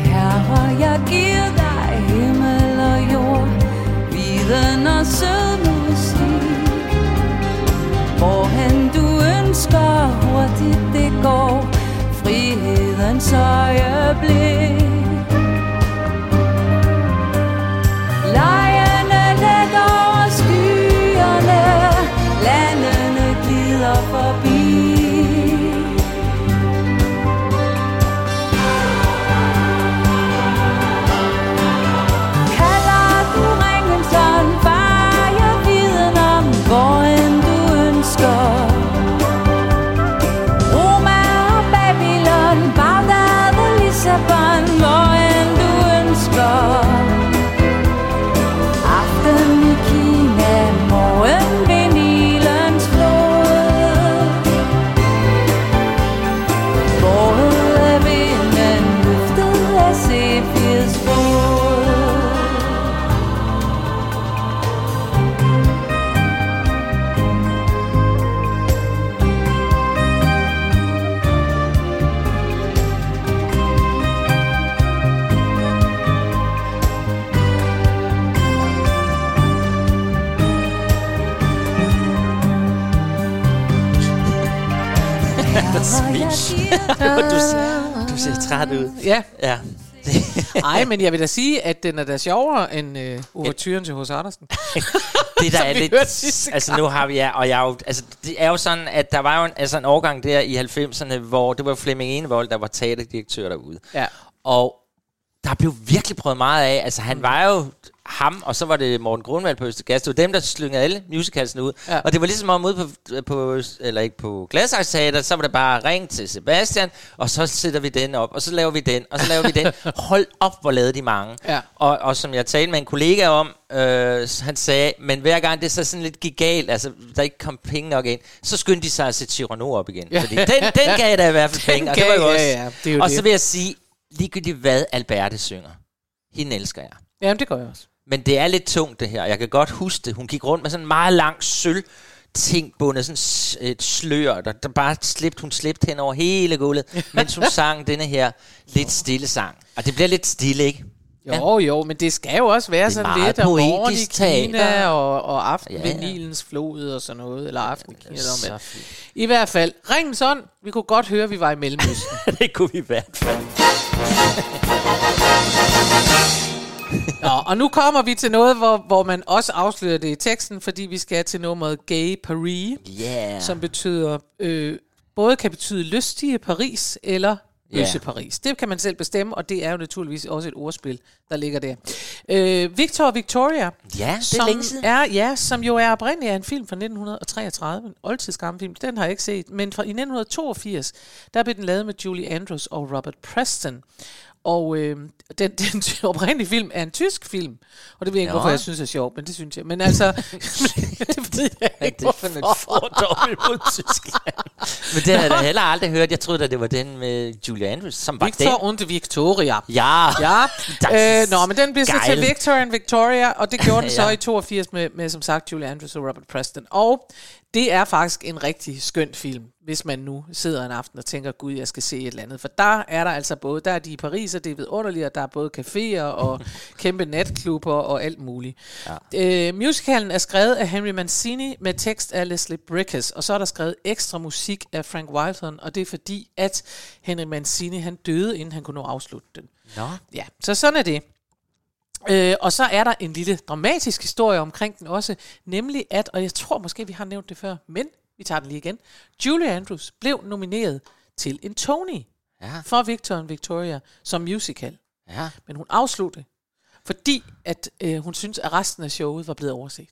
[SPEAKER 12] Herre, jeg giver dig himmel og jord, viden og sød musik. Hvorhen
[SPEAKER 2] blue. Træt ud.
[SPEAKER 3] Ja.
[SPEAKER 2] Ja.
[SPEAKER 3] Ej, men jeg vil da sige, at den er da sjovere end øh, overturen til hos Andersen.
[SPEAKER 2] det der er lidt... Altså nu har vi... Ja, og jeg er jo, altså, det er jo sådan, at der var jo en, altså, en årgang der i 90'erne, hvor det var Flemming Enevold, der var teaterdirektør derude.
[SPEAKER 3] Ja.
[SPEAKER 2] Og der blev virkelig prøvet meget af. Altså han var jo ham, og så var det Morten Grundvald på Østergas. Det var dem, der slyngede alle musicalsene ud.
[SPEAKER 3] Ja.
[SPEAKER 2] Og det var ligesom om ude på, på eller ikke på Gladsaxe Teater, så var det bare ring til Sebastian, og så sætter vi den op, og så laver vi den, og så laver vi den. Hold op, hvor lavede de mange.
[SPEAKER 3] Ja.
[SPEAKER 2] Og, og som jeg talte med en kollega om, øh, han sagde, men hver gang det så sådan lidt gik galt, altså der ikke kom penge nok ind, så skyndte de sig at sætte Cyrano op igen.
[SPEAKER 3] Ja.
[SPEAKER 2] Fordi den, den gav da i hvert fald penge, og det var jo
[SPEAKER 3] ja,
[SPEAKER 2] også.
[SPEAKER 3] ja, det er jo
[SPEAKER 2] og
[SPEAKER 3] det.
[SPEAKER 2] så vil jeg sige, ligegyldigt hvad Alberte synger, hende elsker jeg.
[SPEAKER 3] Jamen, det gør jeg også.
[SPEAKER 2] Men det er lidt tungt det her. Jeg kan godt huske det. Hun gik rundt med sådan en meget lang sølv ting bundet, sådan et slør, der, der bare slippte, hun slippte hen over hele gulvet, mens hun sang denne her lidt stille sang. Og det bliver lidt stille, ikke?
[SPEAKER 3] Jo, jo, men det skal jo også være sådan lidt om morgen i Kina
[SPEAKER 2] teater.
[SPEAKER 3] og, og aften
[SPEAKER 2] Ja,
[SPEAKER 3] ja, ved
[SPEAKER 2] ja.
[SPEAKER 3] Nilens flod og sådan noget, eller aften i Kina. Der. I hvert fald, ringens ånd, vi kunne godt høre, at vi var i Mellemøsten.
[SPEAKER 2] det kunne vi i hvert fald.
[SPEAKER 3] Nå, og nu kommer vi til noget, hvor, hvor man også afslører det i teksten, fordi vi skal til nummeret Gay Paris,
[SPEAKER 2] Yeah.
[SPEAKER 3] som betyder, øh, både kan betyde lystige Paris eller. Øse Paris. Det kan man selv bestemme, og det er jo naturligvis også et ordspil, der ligger der. Øh, Victor og Victoria,
[SPEAKER 2] Ja, det er længe siden.
[SPEAKER 3] Er, ja, som jo er oprindeligt af en film fra 1933, en oldtidsgammel film, den har jeg ikke set, men fra i 1982, der blev den lavet med Julie Andrews og Robert Preston. Og øh, den, den oprindelige film er en tysk film. Og det ved jeg ikke, hvorfor jeg synes er sjovt, men det synes jeg. Men altså, det ved jeg ikke,
[SPEAKER 2] det for en fordom imod Tyskland? Men det har jeg da heller aldrig hørt. Jeg troede, at det var den med Julia Andrews, som var den.
[SPEAKER 3] Victor und Victoria.
[SPEAKER 2] Ja.
[SPEAKER 3] Ja. Øh, nå, men den blev så til. Victor and Victoria, og det gjorde den så
[SPEAKER 2] Ja.
[SPEAKER 3] i 82 med, med, som sagt, Julie Andrews og Robert Preston. Og det er faktisk en rigtig skøn film, hvis man nu sidder en aften og tænker, gud, jeg skal se et eller andet. For der er der altså både, der er de i Paris, og det er vidunderligt, og der er både caféer og kæmpe natklubber og alt muligt. Ja. Øh, musicalen er skrevet af Henry Mancini med tekst af Leslie Brickes, og så er der skrevet ekstra musik af Frank Wilton, og det er fordi, at Henry Mancini han døde, inden han kunne nå at afslutte den.
[SPEAKER 2] Nå.
[SPEAKER 3] Ja, så sådan er det. Øh, og så er der en lille dramatisk historie omkring den også, nemlig at, og jeg tror måske, vi har nævnt det før, men vi tager den lige igen. Julie Andrews blev nomineret til en Tony
[SPEAKER 2] Ja.
[SPEAKER 3] for Victor and Victoria som musical.
[SPEAKER 2] Ja.
[SPEAKER 3] Men hun afsluttede, fordi at øh, hun synes, at resten af showet var blevet overset.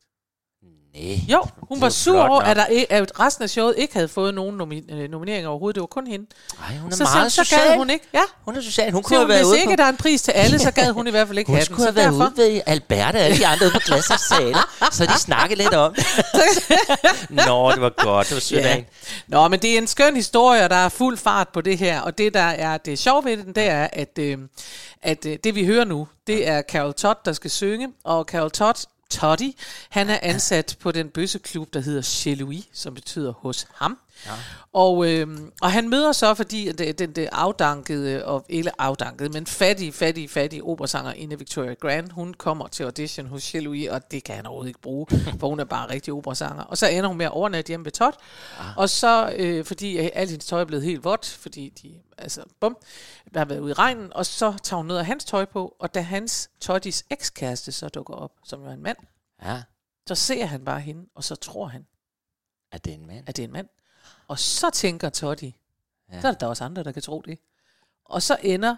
[SPEAKER 2] Nej.
[SPEAKER 3] Jo, hun var sur over, at, der, ikke- at resten af showet ikke havde fået nogen nomi- øh, nomineringer overhovedet. Det var kun hende.
[SPEAKER 2] Ej, hun er
[SPEAKER 3] så,
[SPEAKER 2] meget
[SPEAKER 3] så, så
[SPEAKER 2] social.
[SPEAKER 3] gad hun ikke. Ja,
[SPEAKER 2] Hun er social. Hun
[SPEAKER 3] så
[SPEAKER 2] kunne have været
[SPEAKER 3] hvis
[SPEAKER 2] ude
[SPEAKER 3] ikke
[SPEAKER 2] på...
[SPEAKER 3] der er en pris til alle, så gad hun i hvert fald ikke
[SPEAKER 2] Hun
[SPEAKER 3] have
[SPEAKER 2] skulle
[SPEAKER 3] den.
[SPEAKER 2] have
[SPEAKER 3] Så
[SPEAKER 2] været ude ved Albert og alle de andre ude på Glassers sale, så de snakkede lidt om det. Nå, det var godt. Det var sødt af
[SPEAKER 3] Ja.
[SPEAKER 2] hende.
[SPEAKER 3] Nå, men det er en skøn historie, og der er fuld fart på det her. Og det, der er det sjove ved den, det er, at, øh, at øh, det vi hører nu, det er Carol Todd, der skal synge. Og Carol Todd, Toddy, han er ansat på den bøsseklub, der hedder Chez Louis, som betyder hos ham. Ja. Og, øh, og han møder så, fordi at det, den det afdankede, og ikke afdankede, men fattige, fattige, fattige operasanger inde Victoria Grant, hun kommer til audition hos Chez Louis, og det kan han overhovedet ikke bruge, for hun er bare rigtig operasanger. Og så ender hun med at overnatte hjemme ved Todd, og så, øh, fordi alt hendes tøj er blevet helt vådt, fordi de, altså, bum, har været ude i regnen, og så tager hun noget af hans tøj på, og da hans Toddys ekskæreste så dukker op, som jo er en mand,
[SPEAKER 2] Ja,
[SPEAKER 3] så ser han bare hende, og så tror han,
[SPEAKER 2] er det en mand?
[SPEAKER 3] at det er en mand. Og så tænker Toddy,
[SPEAKER 2] Ja.
[SPEAKER 3] så er der også andre, der kan tro det. Og så ender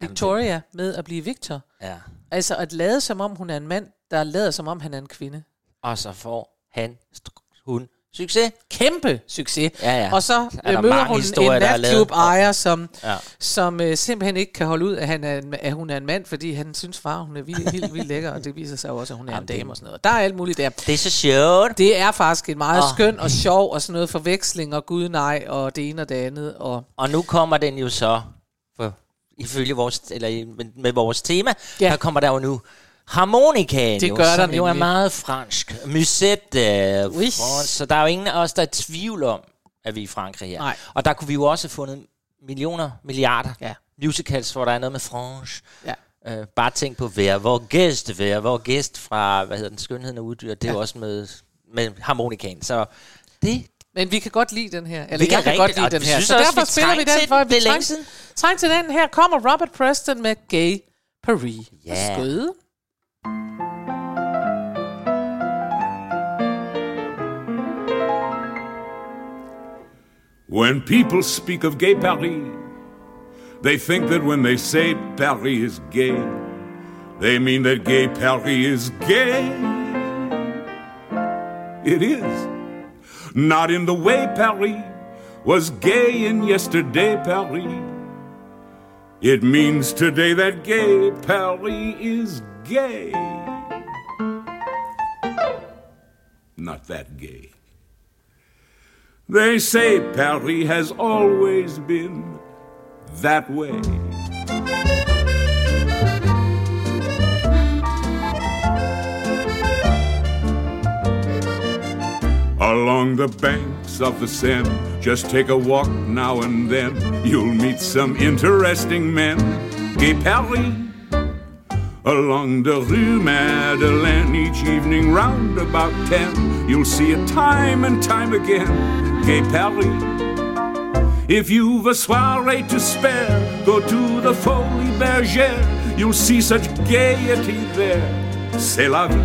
[SPEAKER 3] Victoria med at blive Victor.
[SPEAKER 2] Ja.
[SPEAKER 3] Altså at lade som om hun er en mand, der lader som om han er en kvinde.
[SPEAKER 2] Og så får han, hun, succes.
[SPEAKER 3] Kæmpe succes.
[SPEAKER 2] Ja, ja.
[SPEAKER 3] Og så øh, møder hun en
[SPEAKER 2] der er lavet?
[SPEAKER 3] natklub ejer, som,
[SPEAKER 2] Ja.
[SPEAKER 3] som øh, simpelthen ikke kan holde ud, at, han er en, at hun er en mand, fordi han synes far, hun er vildt, helt vildt lækker, og det viser sig også, at hun er en
[SPEAKER 2] Jamen, det-
[SPEAKER 3] dame og sådan noget. Der er alt muligt der.
[SPEAKER 2] Det er så sjovt.
[SPEAKER 3] Det er faktisk en meget
[SPEAKER 2] Åh.
[SPEAKER 3] skøn og sjov og sådan noget forveksling og gud nej og det ene og det andet. Og
[SPEAKER 2] Og nu kommer den jo så, for, ifølge vores, eller i- med, med vores tema,
[SPEAKER 3] Ja.
[SPEAKER 2] der kommer der jo nu harmonikaen,
[SPEAKER 3] Det
[SPEAKER 2] jo,
[SPEAKER 3] gør der
[SPEAKER 2] som jo er meget fransk. Musette,
[SPEAKER 3] Oui.
[SPEAKER 2] oui. så der er jo ingen af os, der er i tvivl om, at vi er i Frankrig her.
[SPEAKER 3] Nej.
[SPEAKER 2] Og der kunne vi jo også have fundet millioner, milliarder
[SPEAKER 3] Ja.
[SPEAKER 2] musicals, hvor der er noget med fransk.
[SPEAKER 3] Ja.
[SPEAKER 2] Øh, bare tænk på Vær, hvor gæst, Vær, hvor gæst fra, hvad hedder den, Skønheden og Uddyr, det er
[SPEAKER 3] Ja.
[SPEAKER 2] jo også med, med harmonikaen. Så det,
[SPEAKER 3] Men vi kan godt lide den her. Eller
[SPEAKER 2] Vi kan
[SPEAKER 3] jeg kan
[SPEAKER 2] rigtig-
[SPEAKER 3] godt lide den her. Så derfor
[SPEAKER 2] vi
[SPEAKER 3] spiller vi den, for vi
[SPEAKER 2] er siden.
[SPEAKER 3] trængte til den. Her kommer Robert Preston med Gay Paris.
[SPEAKER 2] Ja.
[SPEAKER 3] Skøde.
[SPEAKER 13] When people speak of gay Paris, they think that when they say Paris is gay, they mean that gay Paris is gay. It is. Not in the way Paris was gay in yesterday Paris. It means today that gay Paris is gay. Not that gay. They say Paris has always been that way. Along the banks of the Seine, just take a walk now and then. You'll meet some interesting men. Gay Paris. Along the Rue Madeleine, each evening round about ten, you'll see it time and time again. Gay. If you've a soiree to spare, go to the Folie Bergère. You'll see such gaiety there. C'est la vie.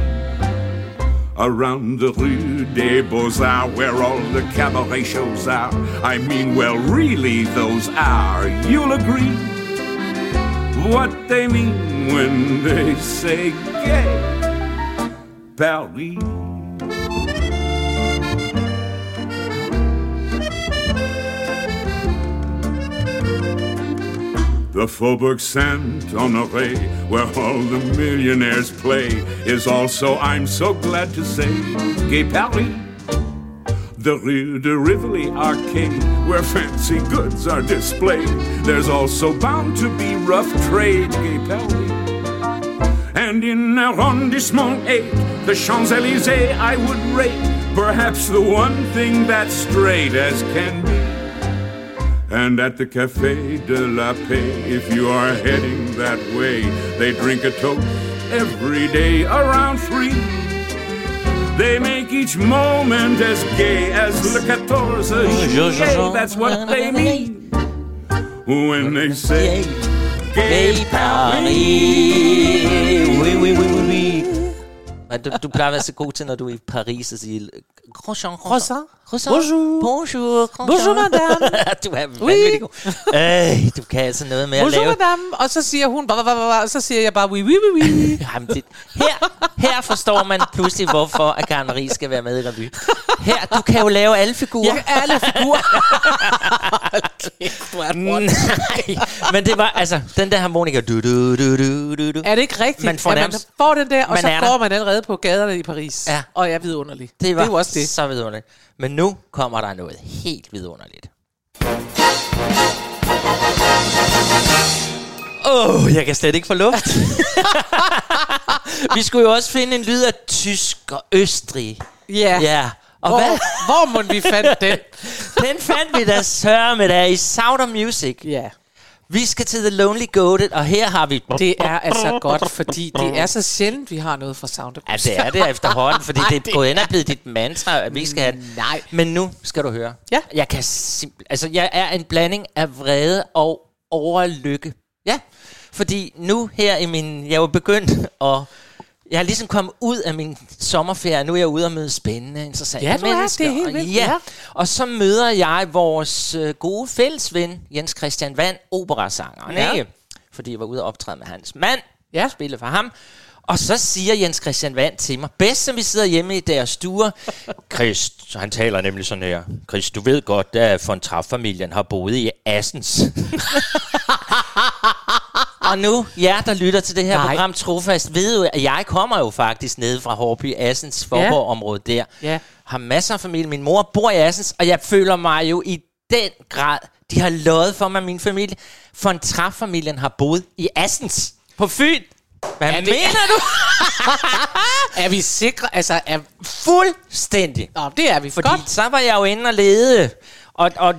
[SPEAKER 13] Around the Rue des Beaux-Arts, where all the cabaret shows are. I mean, well, really, those are. You'll agree what they mean when they say gay. Paris. The Faubourg Saint Honoré, where all the millionaires play, is also, I'm so glad to say, Gay Paris. The Rue de Rivoli Arcade, where fancy goods are displayed. There's also bound to be rough trade, Gay Paris. And in Arrondissement 8, the Champs Elysees I would rate perhaps the one thing that's straight as can be. And at the Café de la Paix, if you are heading that way, they drink a toast every day around three. They make each moment as gay as le 14 juillet. That's what they mean when they say Gay Paris.
[SPEAKER 2] Oui, oui, oui, oui, oui. Men du, du plejer at være så god til, når du er i Paris, at sige croissant, croissant. Croissant.
[SPEAKER 3] Bonjour.
[SPEAKER 2] Bonjour. croissant.
[SPEAKER 3] Bonjour, madame.
[SPEAKER 2] du er vanvittig god. Øh, du kan altså noget med at
[SPEAKER 3] Bonjour,
[SPEAKER 2] lave...
[SPEAKER 3] madame. Og så siger hun, blah, blah, blah, og så siger jeg bare, oui, oui, oui, oui.
[SPEAKER 2] Jamen, det, her, her forstår man pludselig, hvorfor at Karen Marie skal være med i revy. Her, du kan jo lave alle figurer.
[SPEAKER 3] Jeg kan alle figurer. du er
[SPEAKER 2] Nej, men det var altså den der harmonika. Du, du, du, du, du, du.
[SPEAKER 3] Er det ikke rigtigt?
[SPEAKER 2] Man får
[SPEAKER 3] at man får den der, og så går
[SPEAKER 2] der.
[SPEAKER 3] man allerede på gaderne i Paris.
[SPEAKER 2] Ja.
[SPEAKER 3] Og jeg er vidunderlig.
[SPEAKER 2] Det var
[SPEAKER 3] det jo også det.
[SPEAKER 2] så vidunderligt. Men nu kommer der noget helt vidunderligt. Åh, oh, jeg kan slet ikke få luft. Vi skulle jo også finde en lyd af tysk og østrig.
[SPEAKER 3] Ja.
[SPEAKER 2] Ja. Og
[SPEAKER 3] hvor,
[SPEAKER 2] hvad?
[SPEAKER 3] hvor må vi fandt den?
[SPEAKER 2] Den fandt vi da sørge med der i Sound of Music.
[SPEAKER 3] Ja.
[SPEAKER 2] Vi skal til The Lonely Goated, og her har vi...
[SPEAKER 3] Det er altså godt, fordi det er så sjældent, vi har noget fra Sound of
[SPEAKER 2] Ja, det er det efterhånden, fordi det er gået ind og blevet dit mantra, at vi skal have.
[SPEAKER 3] Nej.
[SPEAKER 2] Men nu skal du høre.
[SPEAKER 3] Ja.
[SPEAKER 2] Jeg kan simpel- altså jeg er en blanding af vrede og overlykke. Ja. Fordi nu her i min... Jeg jo begyndt at... Jeg har ligesom kommet ud af min sommerferie, nu er jeg ude og møde spændende, interessante
[SPEAKER 3] Ja, du er. Det er
[SPEAKER 2] mennesker.
[SPEAKER 3] helt vildt,
[SPEAKER 2] Ja.
[SPEAKER 3] ja.
[SPEAKER 2] Og så møder jeg vores øh, gode fællesven, Jens Christian Vand, operasangeren,
[SPEAKER 3] Ja.
[SPEAKER 2] ikke? Fordi jeg var ude og optræde med hans mand,
[SPEAKER 3] Ja.
[SPEAKER 2] spille for ham. Og så siger Jens Christian Vand til mig, bedst som vi sidder hjemme i deres stuer, Chris, så han taler nemlig sådan her, Chris, du ved godt, at von Trapp-familien har boet i Assens. og nu, jer der lytter til det her
[SPEAKER 3] Nej.
[SPEAKER 2] Program trofast, ved jo, at jeg kommer jo faktisk ned fra Hårby, Assens, Forborg-området der.
[SPEAKER 3] Ja.
[SPEAKER 2] Har masser af familie. Min mor bor i Assens, og jeg føler mig jo i den grad, de har lovet for mig, min familie. Von Trapp-familien har boet i Assens på Fyn. Hvad
[SPEAKER 3] Er
[SPEAKER 2] er mener du?
[SPEAKER 3] Er vi sikre? Altså, er...
[SPEAKER 2] Fuldstændig.
[SPEAKER 3] Nå, det er vi.
[SPEAKER 2] Fordi
[SPEAKER 3] Godt.
[SPEAKER 2] så var jeg jo inde og lede, og, og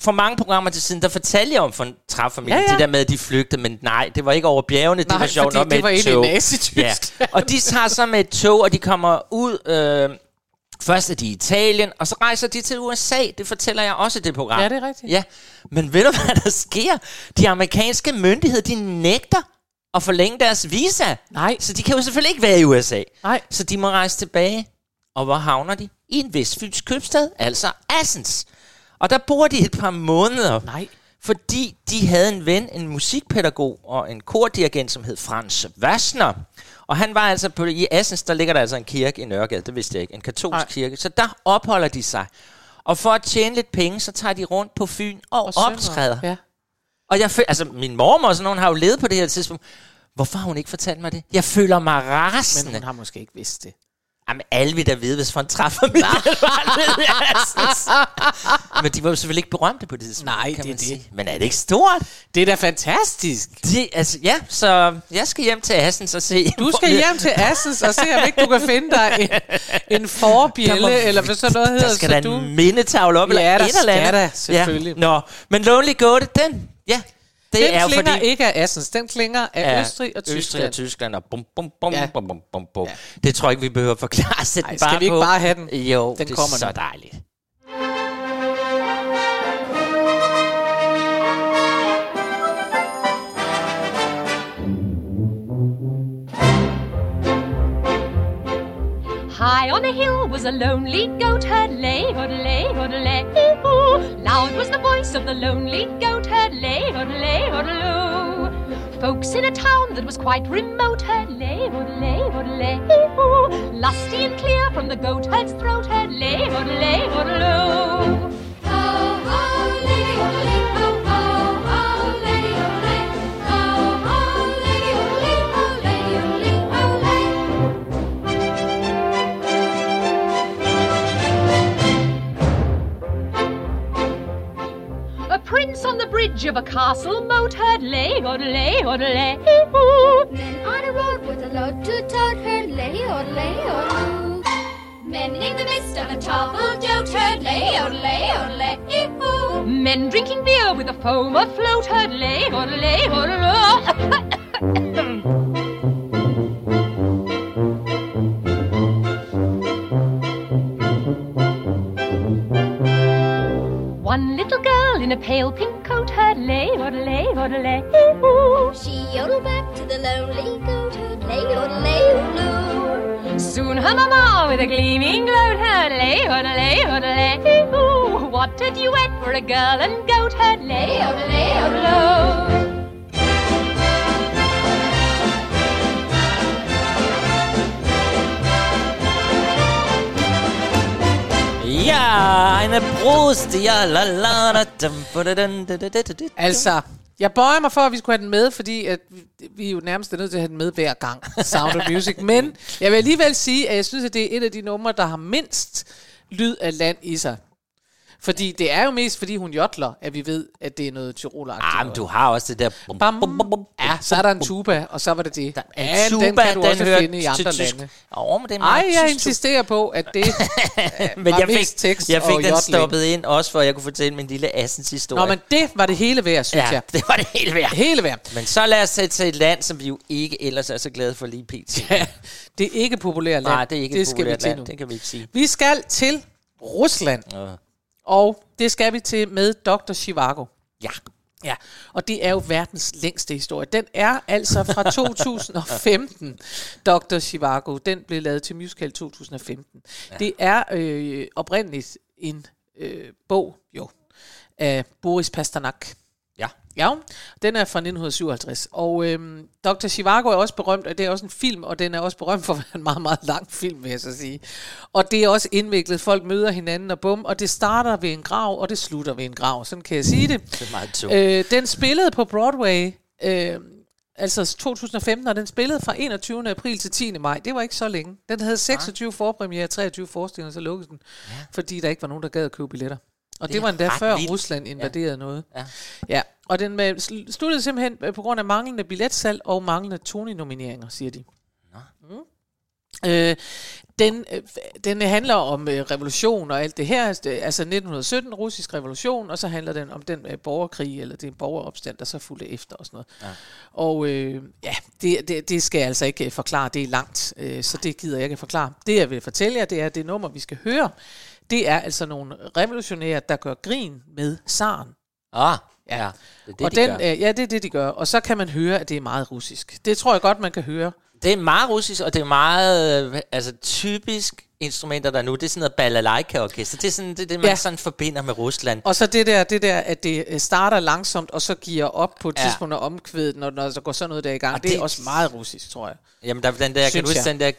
[SPEAKER 2] for mange programmer til siden, der fortalte jeg om for træffamilien,
[SPEAKER 3] Ja,
[SPEAKER 2] ja, det der med, at de flygtede, men nej, det var ikke over bjergene, det
[SPEAKER 3] Nej,
[SPEAKER 2] var sjovt nok med
[SPEAKER 3] det var
[SPEAKER 2] et tog. Ja. Og de tager så med et tog, og de kommer ud, øh, først er de i Italien, og så rejser de til USA, det fortæller jeg også i det program.
[SPEAKER 3] Ja, det er rigtigt.
[SPEAKER 2] Ja, men ved du, hvad der sker? De amerikanske myndigheder, de nægter at forlænge deres visa.
[SPEAKER 3] Nej.
[SPEAKER 2] Så de kan jo selvfølgelig ikke være i USA.
[SPEAKER 3] Nej.
[SPEAKER 2] Så de må rejse tilbage. Og hvor havner de? I en vestfyns købstad, altså Assens. Og der bor de et par måneder.
[SPEAKER 3] Nej.
[SPEAKER 2] Fordi de havde en ven, en musikpædagog og en kordirigent, som hed Frans Wassner. Og han var altså på, i Assens, der ligger der altså en kirke i Nørregade, det vidste jeg ikke, en katolsk
[SPEAKER 3] Nej.
[SPEAKER 2] kirke. Så der opholder de sig. Og for at tjene lidt penge, så tager de rundt på Fyn og, og optræder.
[SPEAKER 3] Ja.
[SPEAKER 2] Og jeg føl- altså min mormor og sådan nogen har jo levet på det her tidspunkt. Hvorfor har hun ikke fortalt mig det? Jeg føler mig
[SPEAKER 3] Men
[SPEAKER 2] rasende.
[SPEAKER 3] hun har måske ikke vidst det.
[SPEAKER 2] Jamen, alle vil da vide, hvis man træffer mig. Men de var jo selvfølgelig ikke berømte på det tidspunkt,
[SPEAKER 3] Nej,
[SPEAKER 2] kan
[SPEAKER 3] det
[SPEAKER 2] man
[SPEAKER 3] er det.
[SPEAKER 2] sige. Men er det ikke stort?
[SPEAKER 3] Det er da fantastisk.
[SPEAKER 2] Det, altså, ja, så jeg skal hjem til Assens og se...
[SPEAKER 3] Du skal hjem til Assens og se, om ikke du kan finde dig en, en forbjælle,
[SPEAKER 2] Der må-
[SPEAKER 3] eller hvad sådan noget hedder.
[SPEAKER 2] Der skal
[SPEAKER 3] så
[SPEAKER 2] da
[SPEAKER 3] du...
[SPEAKER 2] en mindetavle op,
[SPEAKER 3] Ja,
[SPEAKER 2] eller
[SPEAKER 3] der
[SPEAKER 2] et eller
[SPEAKER 3] skal
[SPEAKER 2] andet.
[SPEAKER 3] der, selvfølgelig.
[SPEAKER 2] Ja. Nå, men Lonely Goat, den, ja, det
[SPEAKER 3] Den
[SPEAKER 2] er
[SPEAKER 3] klinger
[SPEAKER 2] fordi...
[SPEAKER 3] ikke af Assens, den klinger af
[SPEAKER 2] Ja,
[SPEAKER 3] Østrig og Tyskland.
[SPEAKER 2] Østrig og Tyskland og bum, bum, bum,
[SPEAKER 3] Ja.
[SPEAKER 2] bum, bum, bum, bum.
[SPEAKER 3] Ja.
[SPEAKER 2] Det tror jeg ikke, vi behøver at forklare. Sæt
[SPEAKER 3] Ej, skal
[SPEAKER 2] bare
[SPEAKER 3] vi ikke
[SPEAKER 2] på.
[SPEAKER 3] bare have den?
[SPEAKER 2] Jo,
[SPEAKER 3] Den
[SPEAKER 2] det
[SPEAKER 3] kommer
[SPEAKER 2] er så
[SPEAKER 3] nu.
[SPEAKER 2] dejligt.
[SPEAKER 7] High on a hill was a lonely goat herd, lay, hoodlay, hoodlay, ooh. Loud was the voice of the lonely goat herd, lay, hoodlay, hoodloo. Folks in a town that was quite remote heard, lay, hoodlay, hoodlay, ooh. Lusty and clear from the goat herd's throat heard, lay, hoodlay, hoodloo. Oh, oh, once on the bridge of a castle moat heard lay, odelay, odelay, ooh.
[SPEAKER 10] Men on a road with a load to tote heard lay, odelay, odeloo. Men in the midst of a topple jote heard lay, odelay, odelay, ooh.
[SPEAKER 7] Men drinking beer with a foam afloat heard lay, odelay, odeloo. One in a pale pink coat heard lay, odelay, odelay, ooh.
[SPEAKER 10] She yodeled back to the lonely goat heard lay, odelay, odeloo.
[SPEAKER 7] Soon her mama with a gleaming gloat heard lay, odelay, odelay, ooh. What a duet for a girl and goat heard lay, odelay, odeloo.
[SPEAKER 2] Ja, eine Brust, ja, la la da, dum, da, dun, da, da, da, da, da.
[SPEAKER 3] Altså, jeg bøjer mig for, at vi skulle have den med, fordi at vi- er jo nærmest nødt til at have den med hver gang, Sound of Music. Men jeg vil alligevel sige, at jeg synes, at det er et af de numre, der har mindst lyd af land i sig. Fordi det er jo mest, fordi hun jodler, at vi ved, at det er noget tyroleragtigt.
[SPEAKER 2] Ah, men du har også det der... Bum, bum, bum, bum.
[SPEAKER 3] Ja, så er der en tuba, og så var det det.
[SPEAKER 2] En
[SPEAKER 3] Ja,
[SPEAKER 2] tuba,
[SPEAKER 3] den kan du også
[SPEAKER 2] hører
[SPEAKER 3] finde i andre lande.
[SPEAKER 2] Åh, men det er
[SPEAKER 3] Ej, jeg insisterer på, at det
[SPEAKER 2] Men
[SPEAKER 3] var
[SPEAKER 2] jeg fik,
[SPEAKER 3] tekst
[SPEAKER 2] jeg fik den stoppet ind, også for at jeg kunne fortælle min lille Assens historie.
[SPEAKER 3] Nå, men det var det hele værd, synes
[SPEAKER 2] ja,
[SPEAKER 3] jeg.
[SPEAKER 2] det var det hele værd.
[SPEAKER 3] Hele værd.
[SPEAKER 2] Men så lad os sætte til et land, som vi jo ikke ellers er så glade for lige pt.
[SPEAKER 3] Ja, det er ikke populært land.
[SPEAKER 2] Nej, det er ikke
[SPEAKER 3] det
[SPEAKER 2] populært land, det kan vi ikke sige.
[SPEAKER 3] Vi skal til Rusland.
[SPEAKER 2] Uh.
[SPEAKER 3] Og det skal vi til med Dr. Chivago.
[SPEAKER 2] Ja.
[SPEAKER 3] Ja, og det er jo verdens længste historie. Den er altså fra 2015, Dr. Chivago. Den blev lavet til musical i 2015. Ja. Det er øh, oprindeligt en øh, bog, jo, af Boris Pasternak.
[SPEAKER 2] Ja.
[SPEAKER 3] Ja, den er fra 1957. Og øhm, Dr. Chivago er også berømt, og det er også en film, og den er også berømt for at være en meget, meget lang film, vil jeg så sige. Og det er også indviklet. Folk møder hinanden og bum, og det starter ved en grav, og det slutter ved en grav. Sådan kan jeg sige det.
[SPEAKER 2] Det er meget tungt.
[SPEAKER 3] Øh, den spillede på Broadway, øh, altså 2015, og den spillede fra 21. april til 10. maj. Det var ikke så længe. Den havde 26 forpremiere, 23 forestillinger, så lukkede den, ja. fordi der ikke var nogen, der gad at købe billetter. Og det,
[SPEAKER 2] Det
[SPEAKER 3] var endda før
[SPEAKER 2] vildt.
[SPEAKER 3] Rusland invaderede ja. noget.
[SPEAKER 2] Ja.
[SPEAKER 3] Ja, og den med, sl- sluttede simpelthen øh, på grund af manglende billetsalg og manglende Tony-nomineringer, siger de. Mm. Øh, den, øh, den handler om øh, revolution og alt det her, altså 1917, russisk revolution, og så handler den om den øh, borgerkrig, eller det borgeropstand, der så fulgte efter og sådan noget.
[SPEAKER 2] Ja.
[SPEAKER 3] Og øh, ja, det, det, det skal jeg altså ikke øh, forklare, det er langt, øh, så det gider jeg ikke forklare. Det jeg vil fortælle jer, det er, det nummer, vi skal høre, det er altså nogle revolutionære, der gør grin med zaren.
[SPEAKER 2] Ah, ja. Det er det,
[SPEAKER 3] og
[SPEAKER 2] de
[SPEAKER 3] den,
[SPEAKER 2] gør.
[SPEAKER 3] Øh, ja, det er det, de gør. Og så kan man høre, at det er meget russisk. Det tror jeg godt, man kan høre.
[SPEAKER 2] Det er meget russisk, og det er meget øh, altså, typisk instrumenter, der er nu. Det er sådan noget balalaika-orkester. Det er sådan, det, det man
[SPEAKER 3] Ja.
[SPEAKER 2] ja. sådan forbinder med Rusland.
[SPEAKER 3] Og så det der, det der, at det øh, starter langsomt, og så giver op på et
[SPEAKER 2] Ja.
[SPEAKER 3] tidspunkt og omkvædet, når, når der går sådan noget der i gang.
[SPEAKER 2] Og
[SPEAKER 3] det, det er også meget russisk, tror jeg.
[SPEAKER 2] Jamen, der er den der, kan
[SPEAKER 3] Synes
[SPEAKER 2] du huske den der...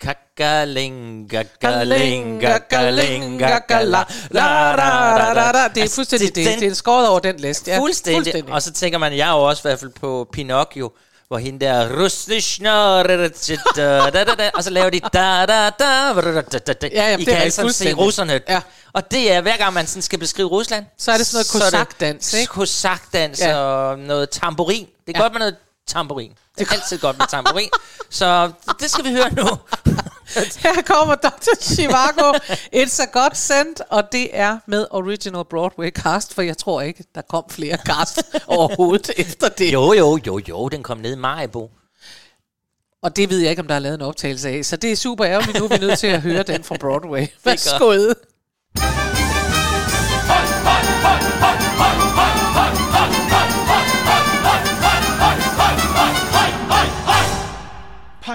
[SPEAKER 2] Kakalinga, galinga, galinga, gala, la, la, la, la.
[SPEAKER 3] Det er
[SPEAKER 2] Altså,
[SPEAKER 3] fuldstændig, det, det er skåret over den liste. Ja,
[SPEAKER 2] Fuldstændig.
[SPEAKER 3] fuldstændig.
[SPEAKER 2] Og så tænker man, jeg er jo også i hvert fald på Pinocchio, hvor hende der Russishna, da, da, da, og så laver de da, da, da, da, da, da, da.
[SPEAKER 3] Ja, jamen,
[SPEAKER 2] I
[SPEAKER 3] er
[SPEAKER 2] kan alle sammen se russerne.
[SPEAKER 3] Ja.
[SPEAKER 2] Og det er, hver gang man sådan skal beskrive Rusland,
[SPEAKER 3] Så er det sådan noget
[SPEAKER 2] er
[SPEAKER 3] kosakdans, ikke?
[SPEAKER 2] Kosakdans
[SPEAKER 3] Ja.
[SPEAKER 2] og noget tamburin. Det er
[SPEAKER 3] Ja.
[SPEAKER 2] godt med noget tamburin. Det er altid godt med tamburin. Så det skal vi høre nu.
[SPEAKER 3] Her kommer Dr. Chivago. It's a God sent, og det er med original Broadway cast, for jeg tror ikke, der kom flere cast overhovedet efter det.
[SPEAKER 2] Jo, jo, jo, jo, den kom ned i Majbo.
[SPEAKER 3] Og det ved jeg ikke, om der er lavet en optagelse af. Så det er super ærgerligt. Nu er vi nødt til at høre den fra Broadway. Værsgo.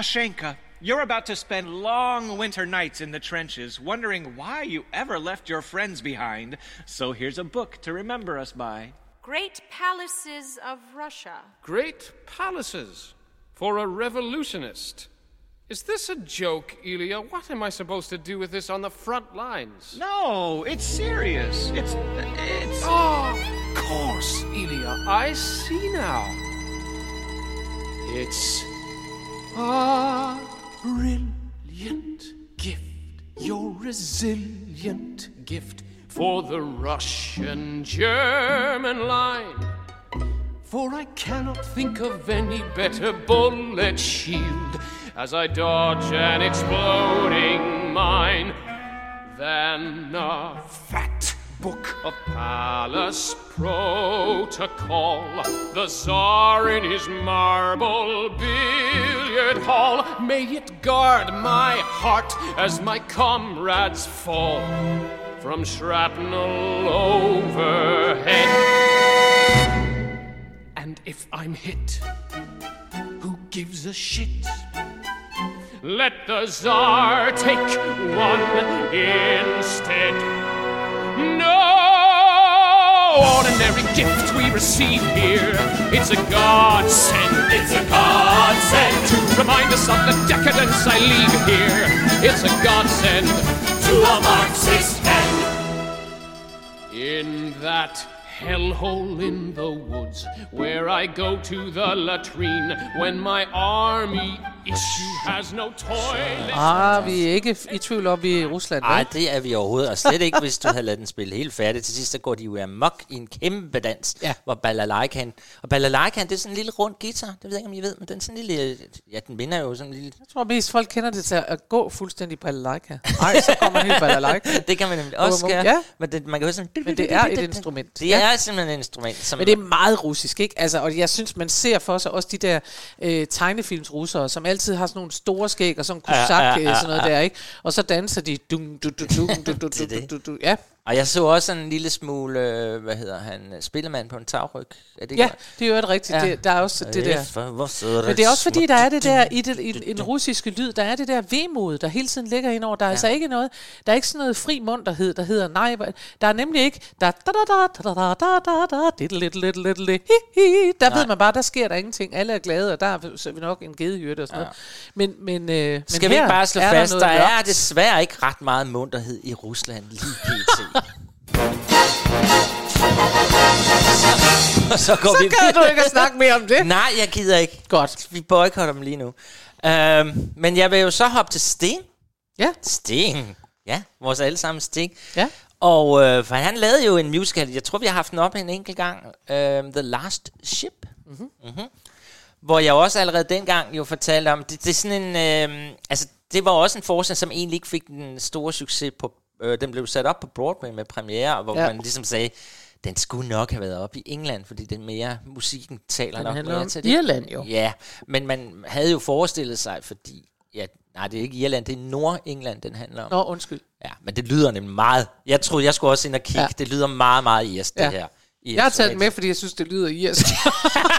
[SPEAKER 14] Pashenka, you're about to spend long winter nights in the trenches wondering why you ever left your friends behind. So here's a book to remember us by.
[SPEAKER 15] Great palaces of Russia.
[SPEAKER 16] Great palaces for a revolutionist. Is this a joke, Ilya? What am I supposed to do with this on the front lines?
[SPEAKER 14] No, it's serious. It's. It's.
[SPEAKER 16] Oh, of course, Ilya. I see now. It's a brilliant gift. Your resilient gift. for the Russian German line. For I cannot think of any better bullet shield as I dodge an exploding mine than a fat book of palace protocol. The czar in his marble billiard hall. May it guard my heart as my comrades fall from shrapnel overhead. And if I'm hit, who gives a shit? Let the czar take one instead. No ordinary gift we receive here. It's a godsend. It's a godsend to remind us of the decadence I leave here. It's a godsend to a Marxist head. In that hellhole in the woods where I go to the latrine when my army issue has no toilet.
[SPEAKER 3] Ah, vi er ikke i tvivl om, vi er i Rusland.
[SPEAKER 2] Nej, det er vi overhovedet, og slet ikke, hvis du havde ladet den spille helt færdig. Til sidst, så går de jo amok i en kæmpe dans, ja. hvor balalaikan... Og balalaikan, det er sådan en lille rund guitar, det ved jeg ikke, om I ved, men den er sådan en lille... Ja, den minder jo sådan en lille...
[SPEAKER 3] Jeg tror mest, folk kender det til at gå fuldstændig balalaika. Nej, så kommer helt balalaika.
[SPEAKER 2] det kan man nemlig også gøre,
[SPEAKER 3] Ja.
[SPEAKER 2] men det, man kan jo sådan...
[SPEAKER 3] Men det er et instrument.
[SPEAKER 2] Det
[SPEAKER 3] Ja
[SPEAKER 2] er simpelthen et instrument. Som
[SPEAKER 3] Men det er meget russisk, ikke? Altså, og jeg synes, man ser for sig også de der øh, tegnefilmsrussere, som altid har sådan nogle store skæg og sådan kusak,
[SPEAKER 2] ja,
[SPEAKER 3] ja,
[SPEAKER 2] øh,
[SPEAKER 3] ja, sådan noget der, ikke? Og så danser de. Dum, du, du, dum, du, du, du, du, du, du, ja,
[SPEAKER 2] og jeg så også en lille smule, øh, hvad hedder han, øh, spillemand på en tagryg. Er det
[SPEAKER 3] Ja,
[SPEAKER 2] godt?
[SPEAKER 3] det er jo et rigtigt.
[SPEAKER 2] Ja.
[SPEAKER 3] Det, der er også det der. Men det er også fordi, der er det der i, det, i en russiske lyd, der er det der vemod, der hele tiden ligger indover. Der er ja. altså ikke noget, der er ikke sådan noget fri munterhed, der hedder nej. Der er nemlig ikke, der, da, da, da, da, da, da, da, da, hi. der ved man bare, der sker der ingenting. Alle er glade, og der er vi nok en gedehyrde og sådan noget. Men, men, øh, men
[SPEAKER 2] Skal vi ikke bare slå fast, der, der er desværre ikke ret meget munterhed i Rusland lige pt. Så, så går
[SPEAKER 3] Så
[SPEAKER 2] vi
[SPEAKER 3] kan du ikke snakke mere om det.
[SPEAKER 2] Nej, jeg gider ikke.
[SPEAKER 3] Godt.
[SPEAKER 2] Vi boykotter dem lige nu. Øhm, men jeg vil jo så hoppe til Sting.
[SPEAKER 3] Ja.
[SPEAKER 2] Sting. Ja, vores allesammen Sting.
[SPEAKER 3] Ja.
[SPEAKER 2] Og øh, for han lavede jo en musical, jeg tror, vi har haft den op en enkelt gang. Øh, The Last Ship.
[SPEAKER 3] Mhm.
[SPEAKER 2] Mm-hmm. Hvor jeg også allerede dengang jo fortalte om, det, det er sådan en, øh, altså det var også en forestilling, som egentlig ikke fik den store succes på, øh, den blev sat op på Broadway med premiere, hvor
[SPEAKER 3] Ja.
[SPEAKER 2] man ligesom sagde, den skulle nok have været op i England, fordi den mere, musikken taler
[SPEAKER 3] Den
[SPEAKER 2] nok
[SPEAKER 3] handler
[SPEAKER 2] mere
[SPEAKER 3] om
[SPEAKER 2] til det.
[SPEAKER 3] Irland jo.
[SPEAKER 2] Ja, men man havde jo forestillet sig, fordi, ja, nej, det er ikke Irland, det er Nordengland, den handler om.
[SPEAKER 3] Nå, undskyld.
[SPEAKER 2] Ja, men det lyder nemlig meget, jeg troede, jeg skulle også ind og kigge,
[SPEAKER 3] Ja.
[SPEAKER 2] ja. det lyder meget, meget irsk, det
[SPEAKER 3] Ja.
[SPEAKER 2] her. I
[SPEAKER 3] Jeg har taget
[SPEAKER 2] instrument.
[SPEAKER 3] med, fordi jeg synes, det lyder irsk.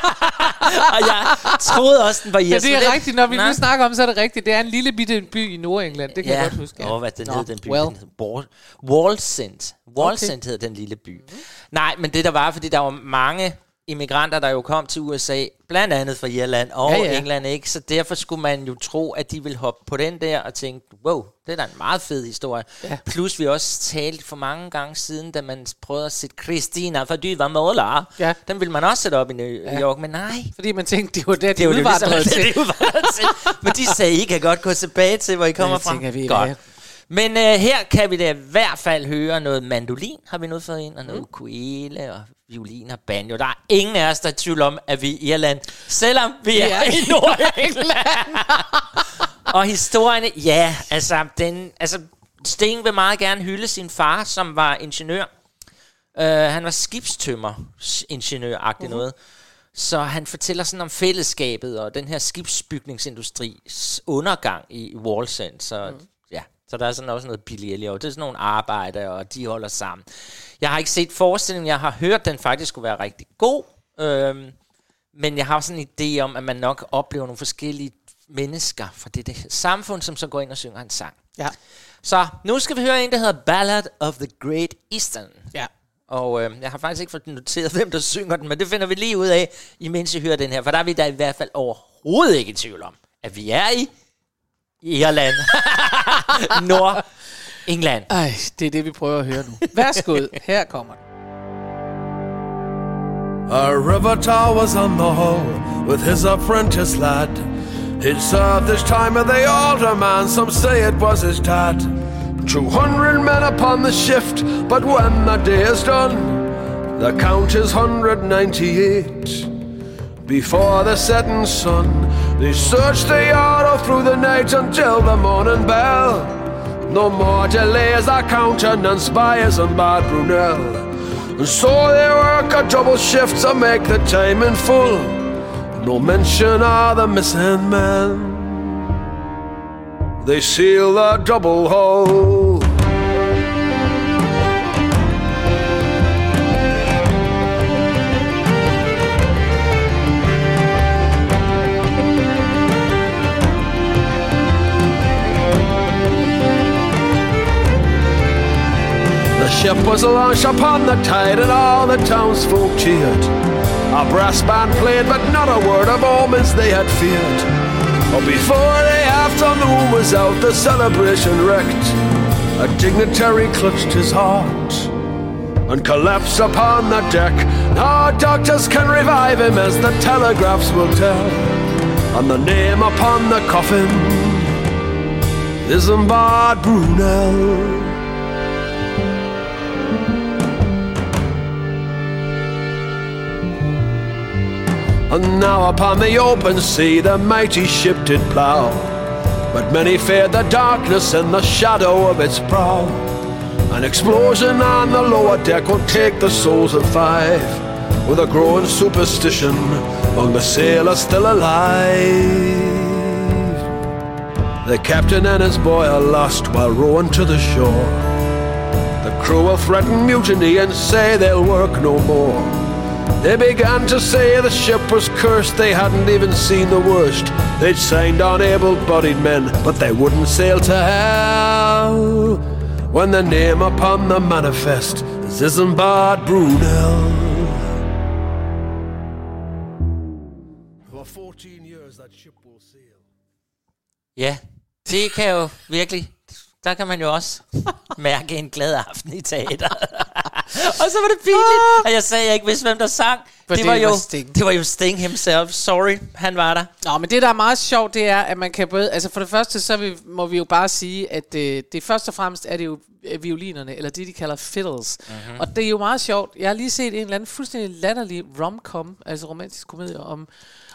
[SPEAKER 2] og jeg troede også, den var
[SPEAKER 3] Ja,
[SPEAKER 2] irsk.
[SPEAKER 3] det
[SPEAKER 2] men
[SPEAKER 3] er rigtigt. Når vi
[SPEAKER 2] Nej.
[SPEAKER 3] nu snakker om, så er det rigtigt. Det er en lille bitte by i Nordengland. Det kan jeg godt huske.
[SPEAKER 2] Åh, hvad den
[SPEAKER 3] Nå,
[SPEAKER 2] hed, den by.
[SPEAKER 3] well.
[SPEAKER 2] Den Wallsend. Wallsend okay. hed den lille by. Mm. Nej, men det der var, fordi der var mange immigranter, der jo kom til USA, blandt andet fra Irland og
[SPEAKER 3] Ja,
[SPEAKER 2] ja. England, ikke? Så derfor skulle man jo tro, at de ville hoppe på den der og tænke, wow, det er da en meget fed historie.
[SPEAKER 3] Ja.
[SPEAKER 2] Plus vi også talte for mange gange siden, da man prøvede at sætte Christina for dyr var måler.
[SPEAKER 3] Ja.
[SPEAKER 2] Den ville man også sætte op i New
[SPEAKER 3] Ja.
[SPEAKER 2] York, men nej.
[SPEAKER 3] Fordi man tænkte, det var der, de
[SPEAKER 2] Det er jo det,
[SPEAKER 3] udvandrede
[SPEAKER 2] ligesom,
[SPEAKER 3] til.
[SPEAKER 2] det, de udvandrede til. Men de sagde, I kan godt gå tilbage til, hvor I kommer
[SPEAKER 3] det
[SPEAKER 2] fra.
[SPEAKER 3] tænker vi,
[SPEAKER 2] godt.
[SPEAKER 3] ja.
[SPEAKER 2] Men øh, her kan vi da i hvert fald høre noget mandolin, har vi nu fået ind, og noget mm. ukulele og violin og banjo. Der er ingen af os, der er tvivl om, at vi er i Irland, selvom vi er,
[SPEAKER 3] er
[SPEAKER 2] i Nordengland. og historierne, ja, altså, den, altså, Sting vil meget gerne hylde sin far, som var ingeniør. Uh, han var skibstømmer, ingeniør-agtig
[SPEAKER 3] Mhm.
[SPEAKER 2] uh-huh. noget. Så han fortæller sådan om fællesskabet og den her skibsbygningsindustris undergang i Wallsend. Så, mm. Så der er sådan også noget Billy Elliot. Det er sådan nogle arbejder, og de holder sammen. Jeg har ikke set forestillingen. Jeg har hørt, at den faktisk skulle være rigtig god. Øhm, men jeg har også sådan en idé om, at man nok oplever nogle forskellige mennesker fra det, det samfund, som så går ind og synger en sang.
[SPEAKER 3] Ja.
[SPEAKER 2] Så nu skal vi høre en, der hedder Ballad of the Great Eastern.
[SPEAKER 3] Ja.
[SPEAKER 2] Og øh, jeg har faktisk ikke fået noteret, hvem der synger den, men det finder vi lige ud af, imens I hører den her. For der er vi da i hvert fald overhovedet ikke i tvivl om, at vi er i Irland. Nord England.
[SPEAKER 3] Ej, det er det, vi prøver at høre nu. Værsgo, her kommer den.
[SPEAKER 11] A riveter was on the hull with his apprentice lad. He'd served his time at the alderman, some say it was his dad. Two hundred men upon the shift, but when the day is done, the count is 198. Before the setting sun, they search the yard all through the night until the morning bell. No more delays are countenance bias and bad Brunel. And so they work a double shift to make the time in full. No mention of the missing man. They seal the double hull. Ship was launched upon the tide and all the townsfolk cheered. A brass band played, but not a word of omens they had feared. But before the afternoon was out, the celebration wrecked. A dignitary clutched his heart and collapsed upon the deck. Now doctors can revive him as the telegraphs will tell. And the name upon the coffin is Isambard Brunel. And now upon the open sea the mighty ship did plough. But many feared the darkness and the shadow of its prow. An explosion on the lower deck will take the souls of five. With a growing superstition among the sailors still alive. The captain and his boy are lost while rowing to the shore. The crew will threaten mutiny and say they'll work no more. They began to say the ship was cursed, they hadn't even seen the worst. They'd signed on able bodied men, but they wouldn't sail to hell. When the name upon the manifest is Isambard Brunel. For 14 years that ship will sail.
[SPEAKER 2] Ja, det kan jo virkelig... Der kan man jo også mærke en glad aften i teater. Og så var det pinligt, at jeg sagde, at jeg ikke vidste, hvem der sang.
[SPEAKER 3] For
[SPEAKER 2] det,
[SPEAKER 3] det
[SPEAKER 2] var
[SPEAKER 3] var
[SPEAKER 2] jo
[SPEAKER 3] Sting.
[SPEAKER 2] det var jo Sting himself. Sorry, han var der.
[SPEAKER 3] Nå, men det, der er meget sjovt, det er, at man kan både... Altså for det første, så vi, må vi jo bare sige, at øh, det først og fremmest er det jo øh, violinerne, eller det, de kalder fiddles.
[SPEAKER 2] Mhm.
[SPEAKER 3] Mm-hmm. Og det er jo meget sjovt. Jeg har lige set en eller anden fuldstændig latterlig rom-com, altså romantisk komedie, om,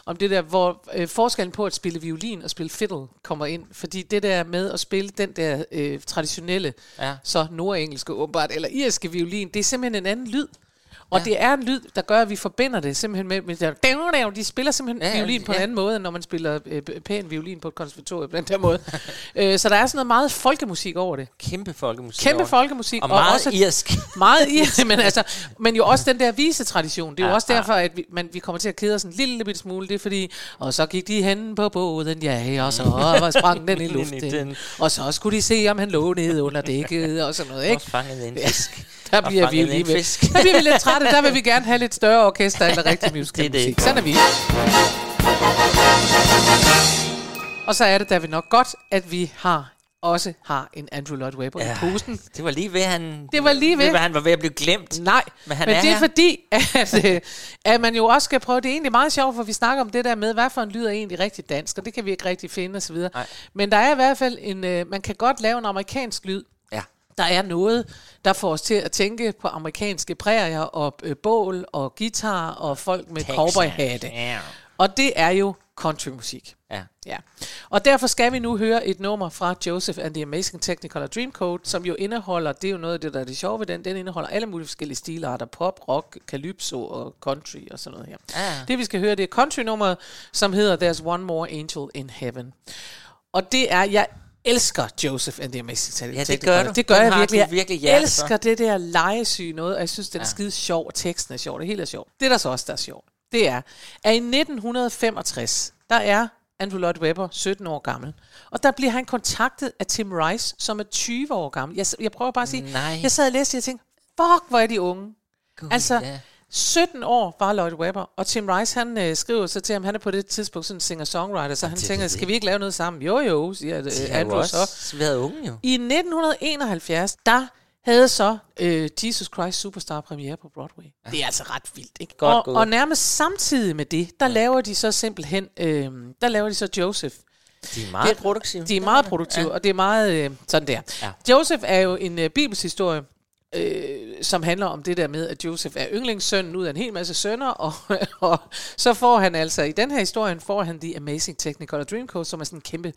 [SPEAKER 3] om det der, hvor øh, forskellen på at spille violin og spille fiddle kommer ind. Fordi det der med at spille den der øh, traditionelle,
[SPEAKER 2] Ja.
[SPEAKER 3] så nordengelske åbenbart, eller irske violin, det er simpelthen en anden lyd. Og ja. det er en lyd, der gør, at vi forbinder det simpelthen med, med der, de spiller simpelthen
[SPEAKER 2] Ja,
[SPEAKER 3] ja,
[SPEAKER 2] ja,
[SPEAKER 3] violin på
[SPEAKER 2] ja.
[SPEAKER 3] en anden måde, end når man spiller øh, pæn violin på et konservatorium på den der måde. øh, så der er sådan noget meget folkemusik over det.
[SPEAKER 2] Kæmpe folkemusik.
[SPEAKER 3] Kæmpe
[SPEAKER 2] over.
[SPEAKER 3] folkemusik.
[SPEAKER 2] Og meget
[SPEAKER 3] også,
[SPEAKER 2] irsk.
[SPEAKER 3] Meget irsk, men, altså, men jo også den der vise-tradition. Det er jo
[SPEAKER 2] Ja,
[SPEAKER 3] også
[SPEAKER 2] ja.
[SPEAKER 3] derfor, at vi, man, vi kommer til at kede os en lille bitte smule. Det er fordi, og så gik de hen på båden, ja, og så var sprang den i luften. og så skulle de se, om han lå nede under dækket og sådan noget, ikke?
[SPEAKER 2] Og fanget en fisk.
[SPEAKER 3] Der bliver vi lige ved. Der bliver vi lidt trætte. Der vil vi gerne have lidt større orkester eller rigtig musical
[SPEAKER 2] Det er det.
[SPEAKER 3] musik. Sådan er vi. Og så er det da vi nok godt, at vi har også har en Andrew Lloyd Webber ja, i posen.
[SPEAKER 2] Det var lige ved, han,
[SPEAKER 3] Det var lige ved.
[SPEAKER 2] han var ved at blive glemt.
[SPEAKER 3] Nej,
[SPEAKER 2] Men han
[SPEAKER 3] men
[SPEAKER 2] er
[SPEAKER 3] det er
[SPEAKER 2] her.
[SPEAKER 3] fordi, at, øh, at man jo også skal prøve, det er egentlig meget sjovt, for vi snakker om det der med, hvad for en lyd er egentlig rigtig dansk, og det kan vi ikke rigtig finde osv. Men der er i hvert fald en, øh, man kan godt lave en amerikansk lyd. Der er noget, der får os til at tænke på amerikanske prærier og øh, bål og guitar og folk med cowboyhatte.
[SPEAKER 2] Ja.
[SPEAKER 3] Og det er jo countrymusik.
[SPEAKER 2] Ja.
[SPEAKER 3] Ja. Og derfor skal vi nu høre et nummer fra Joseph and the Amazing Technicolor Dreamcoat, som jo indeholder, det er jo noget af det, der er det sjove ved den, den indeholder alle mulige forskellige stilarter, pop, rock, calypso og country og sådan noget her.
[SPEAKER 2] Ja.
[SPEAKER 3] Det vi skal høre, det er country-nummeret, som hedder There's One More Angel in Heaven. Og det er, jeg elsker Joseph and the Amazing Technicolor.
[SPEAKER 2] Ja, det gør du.
[SPEAKER 3] Det gør
[SPEAKER 2] Den
[SPEAKER 3] jeg virkelig. Jeg
[SPEAKER 2] virkelig for.
[SPEAKER 3] elsker det der legesyge noget, og jeg synes, den er
[SPEAKER 2] Ja.
[SPEAKER 3] skide sjov, og teksten er sjov, det hele er sjovt. Det, der så også der er sjovt, det er, at i 1965, der er Andrew Lloyd Webber 17 år gammel, og der bliver han kontaktet af Tim Rice, som er 20 år gammel. Jeg, jeg prøver bare at sige,
[SPEAKER 2] Nej.
[SPEAKER 3] jeg sad og læste, og jeg tænkte, fuck, hvor er de unge.
[SPEAKER 2] God,
[SPEAKER 3] altså,
[SPEAKER 2] ja.
[SPEAKER 3] 17 år var Lloyd Webber, og Tim Rice, han øh, skriver så til ham, han er på det tidspunkt sådan en singer-songwriter, så han
[SPEAKER 2] er
[SPEAKER 3] tænker,
[SPEAKER 2] det.
[SPEAKER 3] skal vi ikke lave noget sammen? Jo, jo, siger øh, Andrew så.
[SPEAKER 2] også været unge jo.
[SPEAKER 3] I 1971, der havde så øh, Jesus Christ Superstar premiere på Broadway. Det er altså ret vildt, ikke?
[SPEAKER 2] Godt
[SPEAKER 3] og,
[SPEAKER 2] gået.
[SPEAKER 3] og nærmest samtidig med det, der laver de så simpelthen, øh, der laver de så Joseph
[SPEAKER 2] De er meget
[SPEAKER 3] det,
[SPEAKER 2] produktive.
[SPEAKER 3] De er meget produktive, ja. og det er meget øh, sådan der.
[SPEAKER 2] Ja.
[SPEAKER 3] Joseph er jo en øh, bibelshistorie, øh, som handler om det der med, at Joseph er yndlingssønnen ud af en hel masse sønner, og, og så får han altså, i den her historie, får han The Amazing Technicolor Dreamcoat, som er sådan en kæmpe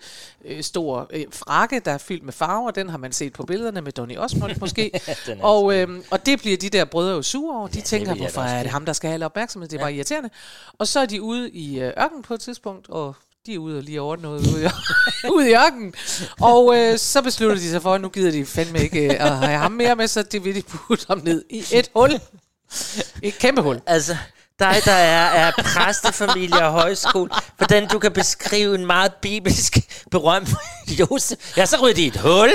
[SPEAKER 3] øh, stor øh, frakke, der er fyldt med farver. Den har man set på billederne med Donny Osmond måske.
[SPEAKER 2] Er
[SPEAKER 3] og, øh, og det bliver de der brødre jo sure over. De ja, tænker, hvorfor er det ham, der skal have al opmærksomhed? Det er bare irriterende. Og så er de ude i øh, ørken på et tidspunkt, og de er ude og lige ordne noget ude i, ude i ørkenen. Og øh, så beslutter de sig for, at nu gider de fandme ikke øh, at have ham mere med, så det vil de putte ham ned i et hul. Et kæmpe hul.
[SPEAKER 2] Altså, dig, der er, er præstefamilie og højskole, hvordan du kan beskrive en meget bibelsk berømt Josef. Ja, så ryger de i et hul.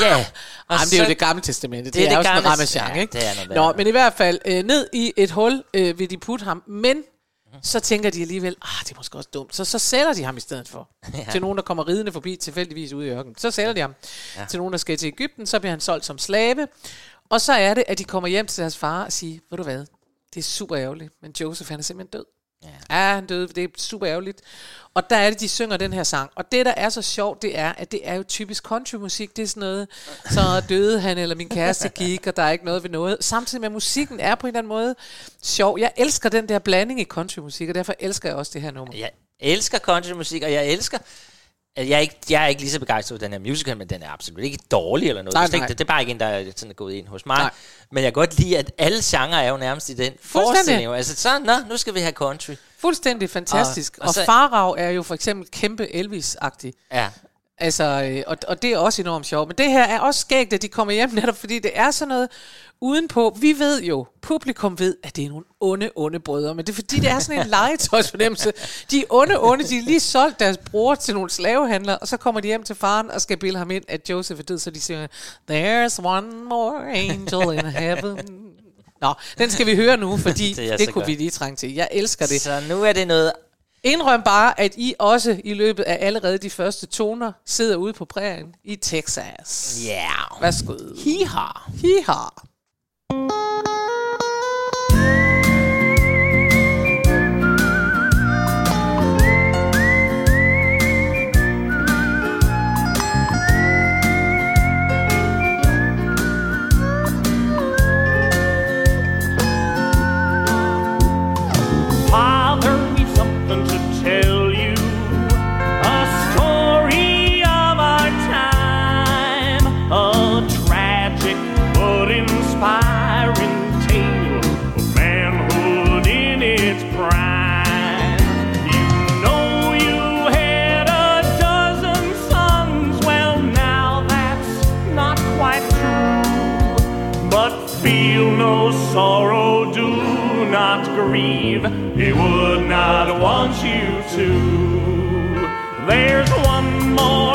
[SPEAKER 2] Ja. Og
[SPEAKER 3] Jamen, det er jo det gamle testamente. Det,
[SPEAKER 2] Det er
[SPEAKER 3] er,
[SPEAKER 2] det
[SPEAKER 3] også
[SPEAKER 2] gamle-
[SPEAKER 3] en ramachan,
[SPEAKER 2] ja,
[SPEAKER 3] ikke?
[SPEAKER 2] det er noget
[SPEAKER 3] Nå, men i hvert fald, øh, ned i et hul øh, vil de putte ham, men så tænker de alligevel, ah, det er måske også dumt. Så, så sælger de ham i stedet for.
[SPEAKER 2] Ja.
[SPEAKER 3] Til nogen, der kommer ridende forbi tilfældigvis ude i ørkenen. Så sælger de ham.
[SPEAKER 2] Ja.
[SPEAKER 3] Til nogen, der skal til Ægypten, så bliver han solgt som slave. Og så er det, at de kommer hjem til deres far og siger, ved du hvad, det er super ærgerligt, men Joseph han er simpelthen død. Ja. han døde, det er super ærgerligt. Og der er det, de synger den her sang. Og det, der er så sjovt, det er, at det er jo typisk countrymusik. Det er sådan noget, så døde han, eller min kæreste gik, og der er ikke noget ved noget. Samtidig med, at musikken er på en eller anden måde sjov. Jeg elsker den der blanding i countrymusik, og derfor elsker jeg også det her nummer.
[SPEAKER 2] Jeg elsker countrymusik, og jeg elsker at Jeg er, ikke, jeg er ikke lige så begejstret for den her musical, men den er absolut ikke dårlig eller noget.
[SPEAKER 3] Nej,
[SPEAKER 2] Nej, det, er det er bare ikke en, der er sådan er gået ind hos mig.
[SPEAKER 3] Nej.
[SPEAKER 2] Men jeg kan godt lide, at alle genrer er jo nærmest i den forestilling. Altså så, nå, nu skal vi have country.
[SPEAKER 3] Fuldstændig fantastisk.
[SPEAKER 2] Og-
[SPEAKER 3] Og,
[SPEAKER 2] og så-
[SPEAKER 3] og Farag er jo for eksempel kæmpe Elvis-agtig.
[SPEAKER 2] Ja.
[SPEAKER 3] Altså, øh, og, og det er også enormt sjovt. Men det her er også skægt, at de kommer hjem netop, fordi det er sådan noget udenpå. Vi ved jo, publikum ved, at det er nogle onde, onde brødre, men det er fordi, det er sådan en legetøjsfornemmelse. De er onde, onde, de har lige solgt deres bror til nogle slavehandlere, og så kommer de hjem til faren og skal bilde ham ind, at Joseph er død, så de siger, There's one more angel in heaven. Nå, den skal vi høre nu, fordi
[SPEAKER 2] Det
[SPEAKER 3] det kunne
[SPEAKER 2] godt.
[SPEAKER 3] vi lige trænge til. Jeg elsker det.
[SPEAKER 2] Så nu er det noget...
[SPEAKER 3] Indrøm bare, at I også i løbet af allerede de første toner sidder ude på prærien i Texas.
[SPEAKER 2] Ja. Yeah.
[SPEAKER 3] Værsgo.
[SPEAKER 2] Hiha.
[SPEAKER 3] Hiha.
[SPEAKER 17] you grieve. He would not want you to. There's one more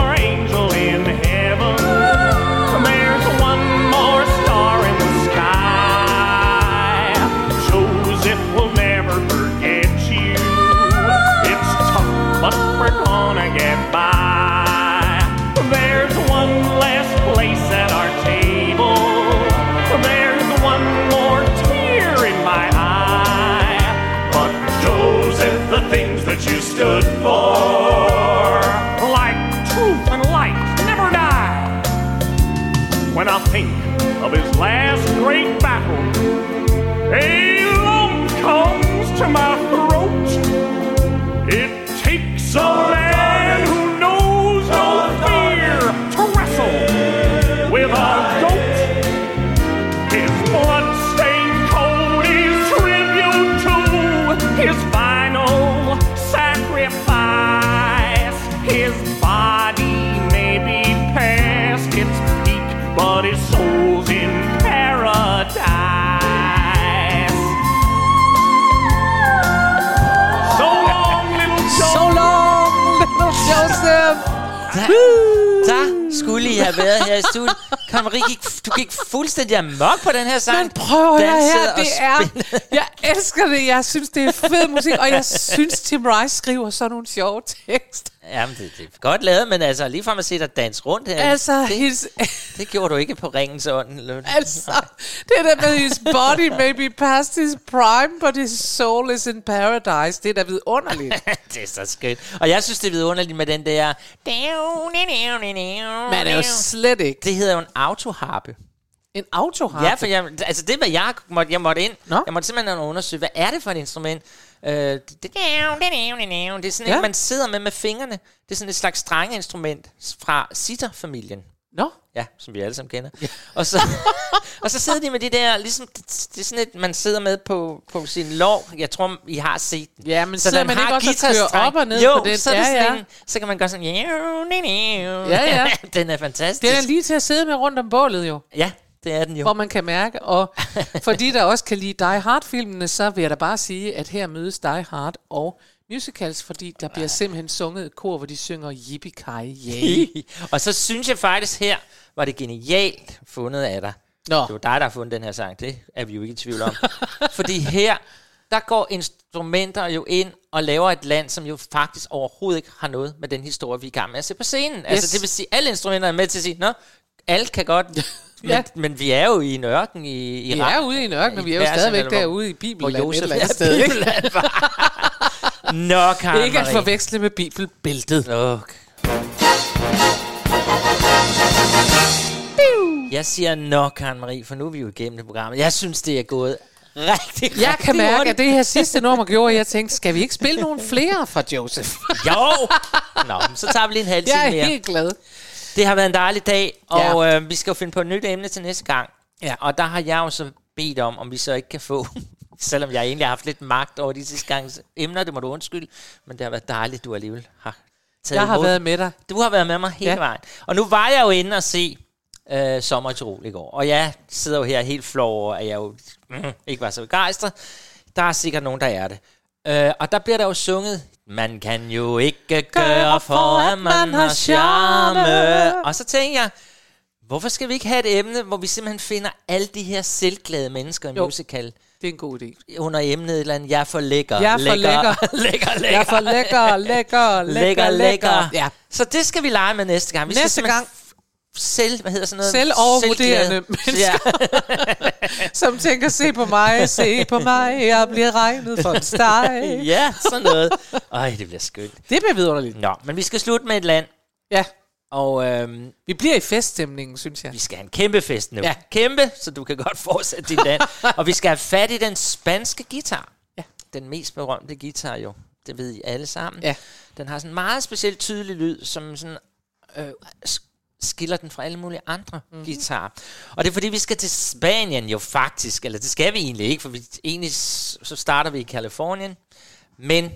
[SPEAKER 2] Have været her i studiet. Kan Marie du gik fuldstændig amok på den her sang.
[SPEAKER 3] Men prøv her,
[SPEAKER 2] og
[SPEAKER 3] det er... Jeg elsker det, jeg synes, det er fed musik, og jeg synes, Tim Rice skriver sådan nogle sjove tekster.
[SPEAKER 2] Jamen, det, det er godt lavet, men altså lige fra at se dig danse rundt her.
[SPEAKER 3] Altså,
[SPEAKER 2] det,
[SPEAKER 3] his,
[SPEAKER 2] det gjorde du ikke på ringens ånd.
[SPEAKER 3] Altså, det der med, his body may be past his prime, but his soul is in paradise, det er da vidunderligt.
[SPEAKER 2] det er så skønt. Og jeg synes, det er vidunderligt med den der...
[SPEAKER 3] Men det er jo slet ikke.
[SPEAKER 2] Det hedder jo en autoharpe.
[SPEAKER 3] En autoharpe?
[SPEAKER 2] Ja, for jeg, altså det var jeg måtte, jeg måtte ind. Nå? Jeg måtte simpelthen undersøge, hvad er det for et instrument? Øh, det, det, det er sådan ja. et, man sidder med med fingrene. Det er sådan et slags strengeinstrument fra sitter-familien.
[SPEAKER 3] Nå?
[SPEAKER 2] Ja, som vi alle sammen kender. Ja. Og, så, og så sidder de med de der, ligesom, det, det er sådan et, man sidder med på, på sin lov. Jeg tror, I har set den.
[SPEAKER 3] Ja, men
[SPEAKER 2] så
[SPEAKER 3] sidder
[SPEAKER 2] den
[SPEAKER 3] man ikke også og kører op og ned
[SPEAKER 2] jo,
[SPEAKER 3] på den?
[SPEAKER 2] så, er det
[SPEAKER 3] Ja,
[SPEAKER 2] sådan
[SPEAKER 3] ja.
[SPEAKER 2] En, så kan man gøre sådan... Ja,
[SPEAKER 3] ja.
[SPEAKER 2] den er fantastisk.
[SPEAKER 3] Det er lige til at sidde med rundt om bålet jo.
[SPEAKER 2] Ja, det er den jo.
[SPEAKER 3] Hvor man kan mærke, og for de, der også kan lide Die Hard-filmene, så vil jeg da bare sige, at her mødes Die Hard og musicals, fordi der bliver simpelthen sunget et kor, hvor de synger Yippie Kai Yay.
[SPEAKER 2] og så synes jeg faktisk her, var det genialt fundet af dig.
[SPEAKER 3] Nå.
[SPEAKER 2] Det var dig, der har fundet den her sang. Det er vi jo ikke i tvivl om. Fordi her, der går instrumenter jo ind og laver et land, som jo faktisk overhovedet ikke har noget med den historie, vi er i gang med at se på scenen. Yes. Altså det vil sige, alle instrumenter er med til at sige, nå, alt kan godt... Men,
[SPEAKER 3] Ja.
[SPEAKER 2] men vi er jo i en ørken i, i
[SPEAKER 3] Vi er ude i en ørken, men vi er jo stadigvæk
[SPEAKER 2] hvor-
[SPEAKER 3] derude i Bibelland
[SPEAKER 2] hvor Josef er
[SPEAKER 3] sted?
[SPEAKER 2] Bibelland var. Nå, Karen
[SPEAKER 3] Ikke at forveksle med Bibelbæltet.
[SPEAKER 2] Okay. Jeg siger nok, Karen Marie, for nu er vi jo igennem det program. Jeg synes, det er gået rigtig,
[SPEAKER 3] Jeg
[SPEAKER 2] rigtig
[SPEAKER 3] kan mærke,
[SPEAKER 2] hurtigt.
[SPEAKER 3] at det her sidste nummer gjorde, at jeg tænkte, skal vi ikke spille nogle flere fra Joseph?
[SPEAKER 2] Jo! Nå, så tager vi lige en halv time
[SPEAKER 3] Jeg er
[SPEAKER 2] mere.
[SPEAKER 3] helt glad.
[SPEAKER 2] Det har været en dejlig dag,
[SPEAKER 3] Ja.
[SPEAKER 2] og øh, vi skal jo finde på et nyt emne til næste gang.
[SPEAKER 3] Ja.
[SPEAKER 2] Og der har jeg jo så bedt om, om vi så ikke kan få, selvom jeg egentlig har haft lidt magt over de sidste gange emner, det må du undskylde, men det har været dejligt, du alligevel har taget
[SPEAKER 3] Jeg har
[SPEAKER 2] imod.
[SPEAKER 3] været med dig.
[SPEAKER 2] Du har været med mig hele
[SPEAKER 3] Ja.
[SPEAKER 2] ja. vejen. Og nu var jeg jo inde og se øh, Sommer i Tirol i går, og jeg sidder jo her helt flov over, at jeg jo mm, ikke var så begejstret. Der er sikkert nogen, der er det. Øh, og der bliver der jo sunget, man kan jo ikke gøre for, at man har charme. Og så tænker jeg, hvorfor skal vi ikke have et emne, hvor vi simpelthen finder alle de her selvglade mennesker i
[SPEAKER 3] Jo.
[SPEAKER 2] musical?
[SPEAKER 3] Det er en god idé.
[SPEAKER 2] Under emnet et eller andet, jeg er for lækker.
[SPEAKER 3] Jeg er for lækker.
[SPEAKER 2] lækker, lækker.
[SPEAKER 3] Jeg er for lækker, lækker, lækker, lækker. Ja.
[SPEAKER 2] Så det skal vi lege med næste gang. Vi skal
[SPEAKER 3] Næste
[SPEAKER 2] simpelthen
[SPEAKER 3] gang.
[SPEAKER 2] Selv, hvad hedder sådan noget?
[SPEAKER 3] Selvovervurderende
[SPEAKER 2] Selvglade.
[SPEAKER 3] mennesker, som tænker, se på mig, se på mig, jeg bliver regnet for en steg.
[SPEAKER 2] ja, sådan noget. Ej, det bliver skønt.
[SPEAKER 3] Det bliver vidunderligt.
[SPEAKER 2] Nå, men vi skal slutte med et land.
[SPEAKER 3] Ja.
[SPEAKER 2] Og øhm,
[SPEAKER 3] Vi bliver i feststemningen, synes jeg.
[SPEAKER 2] vi skal have en kæmpe fest nu.
[SPEAKER 3] Ja.
[SPEAKER 2] Kæmpe, så du kan godt fortsætte din land. og vi skal have fat i den spanske guitar.
[SPEAKER 3] Ja.
[SPEAKER 2] Den mest berømte guitar jo. Det ved I alle sammen.
[SPEAKER 3] Ja.
[SPEAKER 2] Den har sådan en meget specielt tydelig lyd, som sådan øh, skiller den fra alle mulige andre mm-hmm. guitarer. Og det er fordi, vi skal til Spanien jo faktisk, eller det skal vi egentlig ikke, for vi, egentlig så starter vi i Kalifornien. Men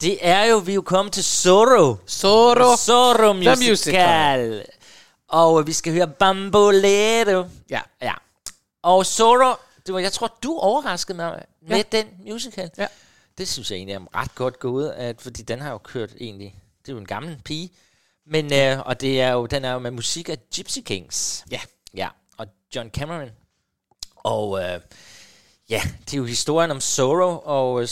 [SPEAKER 2] det er jo, vi er jo kommet til Zorro.
[SPEAKER 3] Zorro.
[SPEAKER 2] Zorro
[SPEAKER 3] The
[SPEAKER 2] Musical.
[SPEAKER 3] musical.
[SPEAKER 2] Og øh, vi skal høre Bambolero.
[SPEAKER 3] Ja.
[SPEAKER 2] Ja. Og Zorro, det var, jeg tror, du overraskede mig med
[SPEAKER 3] Ja.
[SPEAKER 2] den musical.
[SPEAKER 3] Ja.
[SPEAKER 2] Det synes jeg egentlig er ret godt gået, at, fordi den har jo kørt egentlig, det er jo en gammel pige, men, øh, og det er jo, den er jo med musik af Gypsy Kings.
[SPEAKER 3] Ja.
[SPEAKER 2] Ja, og John Cameron. Og øh, ja, det er jo historien om Zorro, og øh,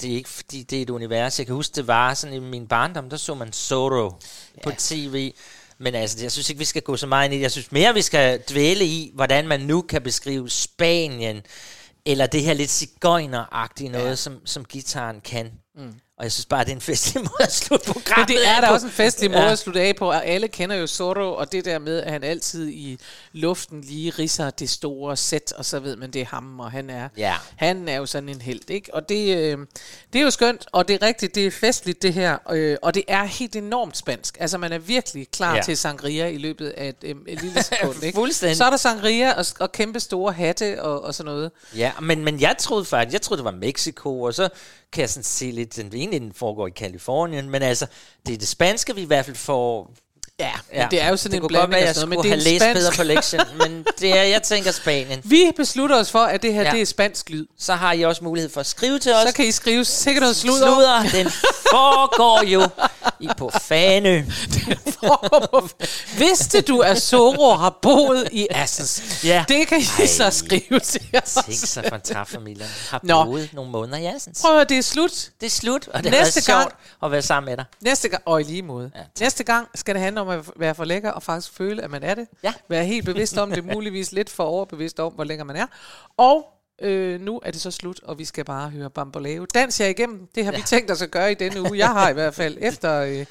[SPEAKER 2] det er ikke fordi, det er et univers. Jeg kan huske, det var sådan i min barndom, der så man Zorro ja. på tv. Men altså, jeg synes ikke, vi skal gå så meget ind i det. Jeg synes mere, vi skal dvæle i, hvordan man nu kan beskrive Spanien, eller det her lidt cigøjneragtige noget, ja. som, som gitaren kan.
[SPEAKER 3] Mm.
[SPEAKER 2] Og jeg synes bare, det er en festlig måde at slutte programmet
[SPEAKER 3] Men det er da også en festlig måde
[SPEAKER 2] Ja.
[SPEAKER 3] at slutte af på, og alle kender jo Zorro, og det der med, at han altid i luften lige risser det store sæt, og så ved man, det er ham, og han er,
[SPEAKER 2] Ja.
[SPEAKER 3] han er jo sådan en held, ikke? Og det, øh, det er jo skønt, og det er rigtigt, det er festligt det her, øh, og det er helt enormt spansk. Altså man er virkelig klar
[SPEAKER 2] ja.
[SPEAKER 3] til sangria i løbet af et, øh, et lille sekund, ikke?
[SPEAKER 2] Fuldstændig.
[SPEAKER 3] Så er der sangria og, og kæmpe store hatte og, og sådan noget.
[SPEAKER 2] Ja, men, men jeg troede faktisk, jeg troede, det var Mexico, og så kan jeg sådan se lidt, den ene den foregår i Kalifornien, men altså, det er det spanske, vi i hvert fald får...
[SPEAKER 3] Ja, men det er jo sådan
[SPEAKER 2] det
[SPEAKER 3] en
[SPEAKER 2] kunne godt
[SPEAKER 3] blanding
[SPEAKER 2] være,
[SPEAKER 3] sådan
[SPEAKER 2] jeg
[SPEAKER 3] noget, men det er
[SPEAKER 2] have læst bedre på lektion, men det er, jeg tænker Spanien.
[SPEAKER 3] Vi beslutter os for, at det her
[SPEAKER 2] Ja.
[SPEAKER 3] ja. det er spansk lyd.
[SPEAKER 2] Så har I også mulighed for at skrive til os.
[SPEAKER 3] Så kan I skrive sikkert noget sludder.
[SPEAKER 2] Sludder, den foregår jo I på Fanø.
[SPEAKER 3] Vidste du, at Zoro har boet i Assens?
[SPEAKER 2] Ja.
[SPEAKER 3] Det kan I
[SPEAKER 2] Ej.
[SPEAKER 3] så skrive til os.
[SPEAKER 2] Tænk sig for en træfamilien. Har
[SPEAKER 3] Nå.
[SPEAKER 2] boet nogle måneder i Assens.
[SPEAKER 3] Prøv at det er slut.
[SPEAKER 2] Det er slut, og det
[SPEAKER 3] Næste gang-
[SPEAKER 2] sjovt at være sammen med dig.
[SPEAKER 3] Næste gang, og i lige måde. Ja, Næste gang skal det handle om at være for lækker og faktisk føle, at man er det.
[SPEAKER 2] Ja.
[SPEAKER 3] Være helt bevidst om det, muligvis lidt for overbevidst om, hvor lækker man er. Og øh, nu er det så slut, og vi skal bare høre Bamboleo. Dans jer igennem. Det har ja. vi tænkt os at gøre i denne uge. Jeg har i hvert fald, efter, øh,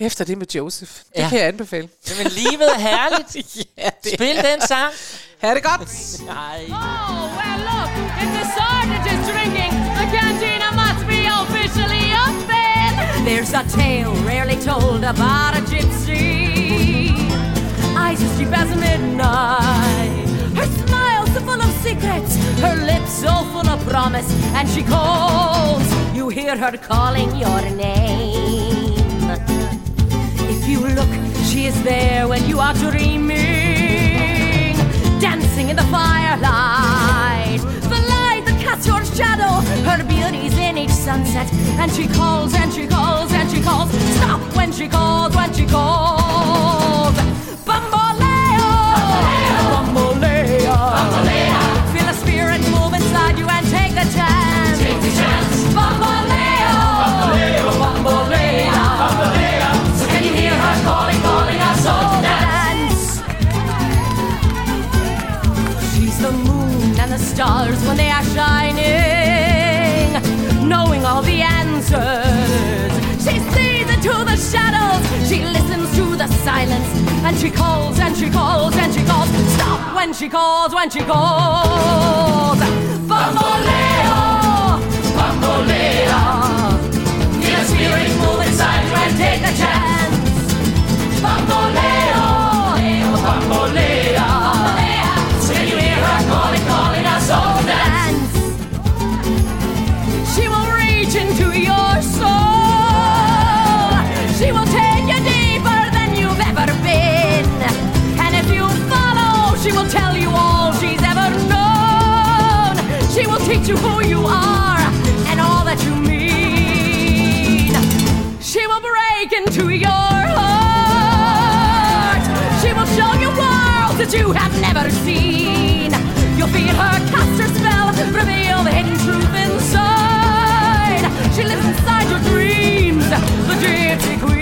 [SPEAKER 3] efter det med Joseph. Det
[SPEAKER 2] Ja.
[SPEAKER 3] kan jeg anbefale.
[SPEAKER 2] Jamen, livet er herligt.
[SPEAKER 3] ja, det
[SPEAKER 2] Spil
[SPEAKER 3] er.
[SPEAKER 2] den sang.
[SPEAKER 3] Ha' det godt.
[SPEAKER 2] Nej.
[SPEAKER 7] Oh, well, look, if the sergeant is drinking, the cantina must be officially open.
[SPEAKER 12] There's a tale rarely told about a gypsy. Eyes as deep as midnight. Her smile so full of secrets. Her lips so full of promise. And she calls. You hear her calling your name. If you look, she is there when you are dreaming. Dancing in the firelight. The light that casts your shadow. Her beauty's in each sunset. And she calls and she calls and she calls. Stop when she calls, when she calls. Stars when they are shining, knowing all the answers. She sees into the shadows, she listens to the silence, and she calls and she calls and she calls. Stop when she calls, when she calls. Bamboleo! Bamboleo! Feel the spirit move inside you and take a chance. Bamboleo! to who you are and all that you mean. She will break into your heart. She will show you worlds that you have never seen. You'll feel her cast her spell, reveal the hidden truth inside. She lives inside your dreams, the gypsy queen.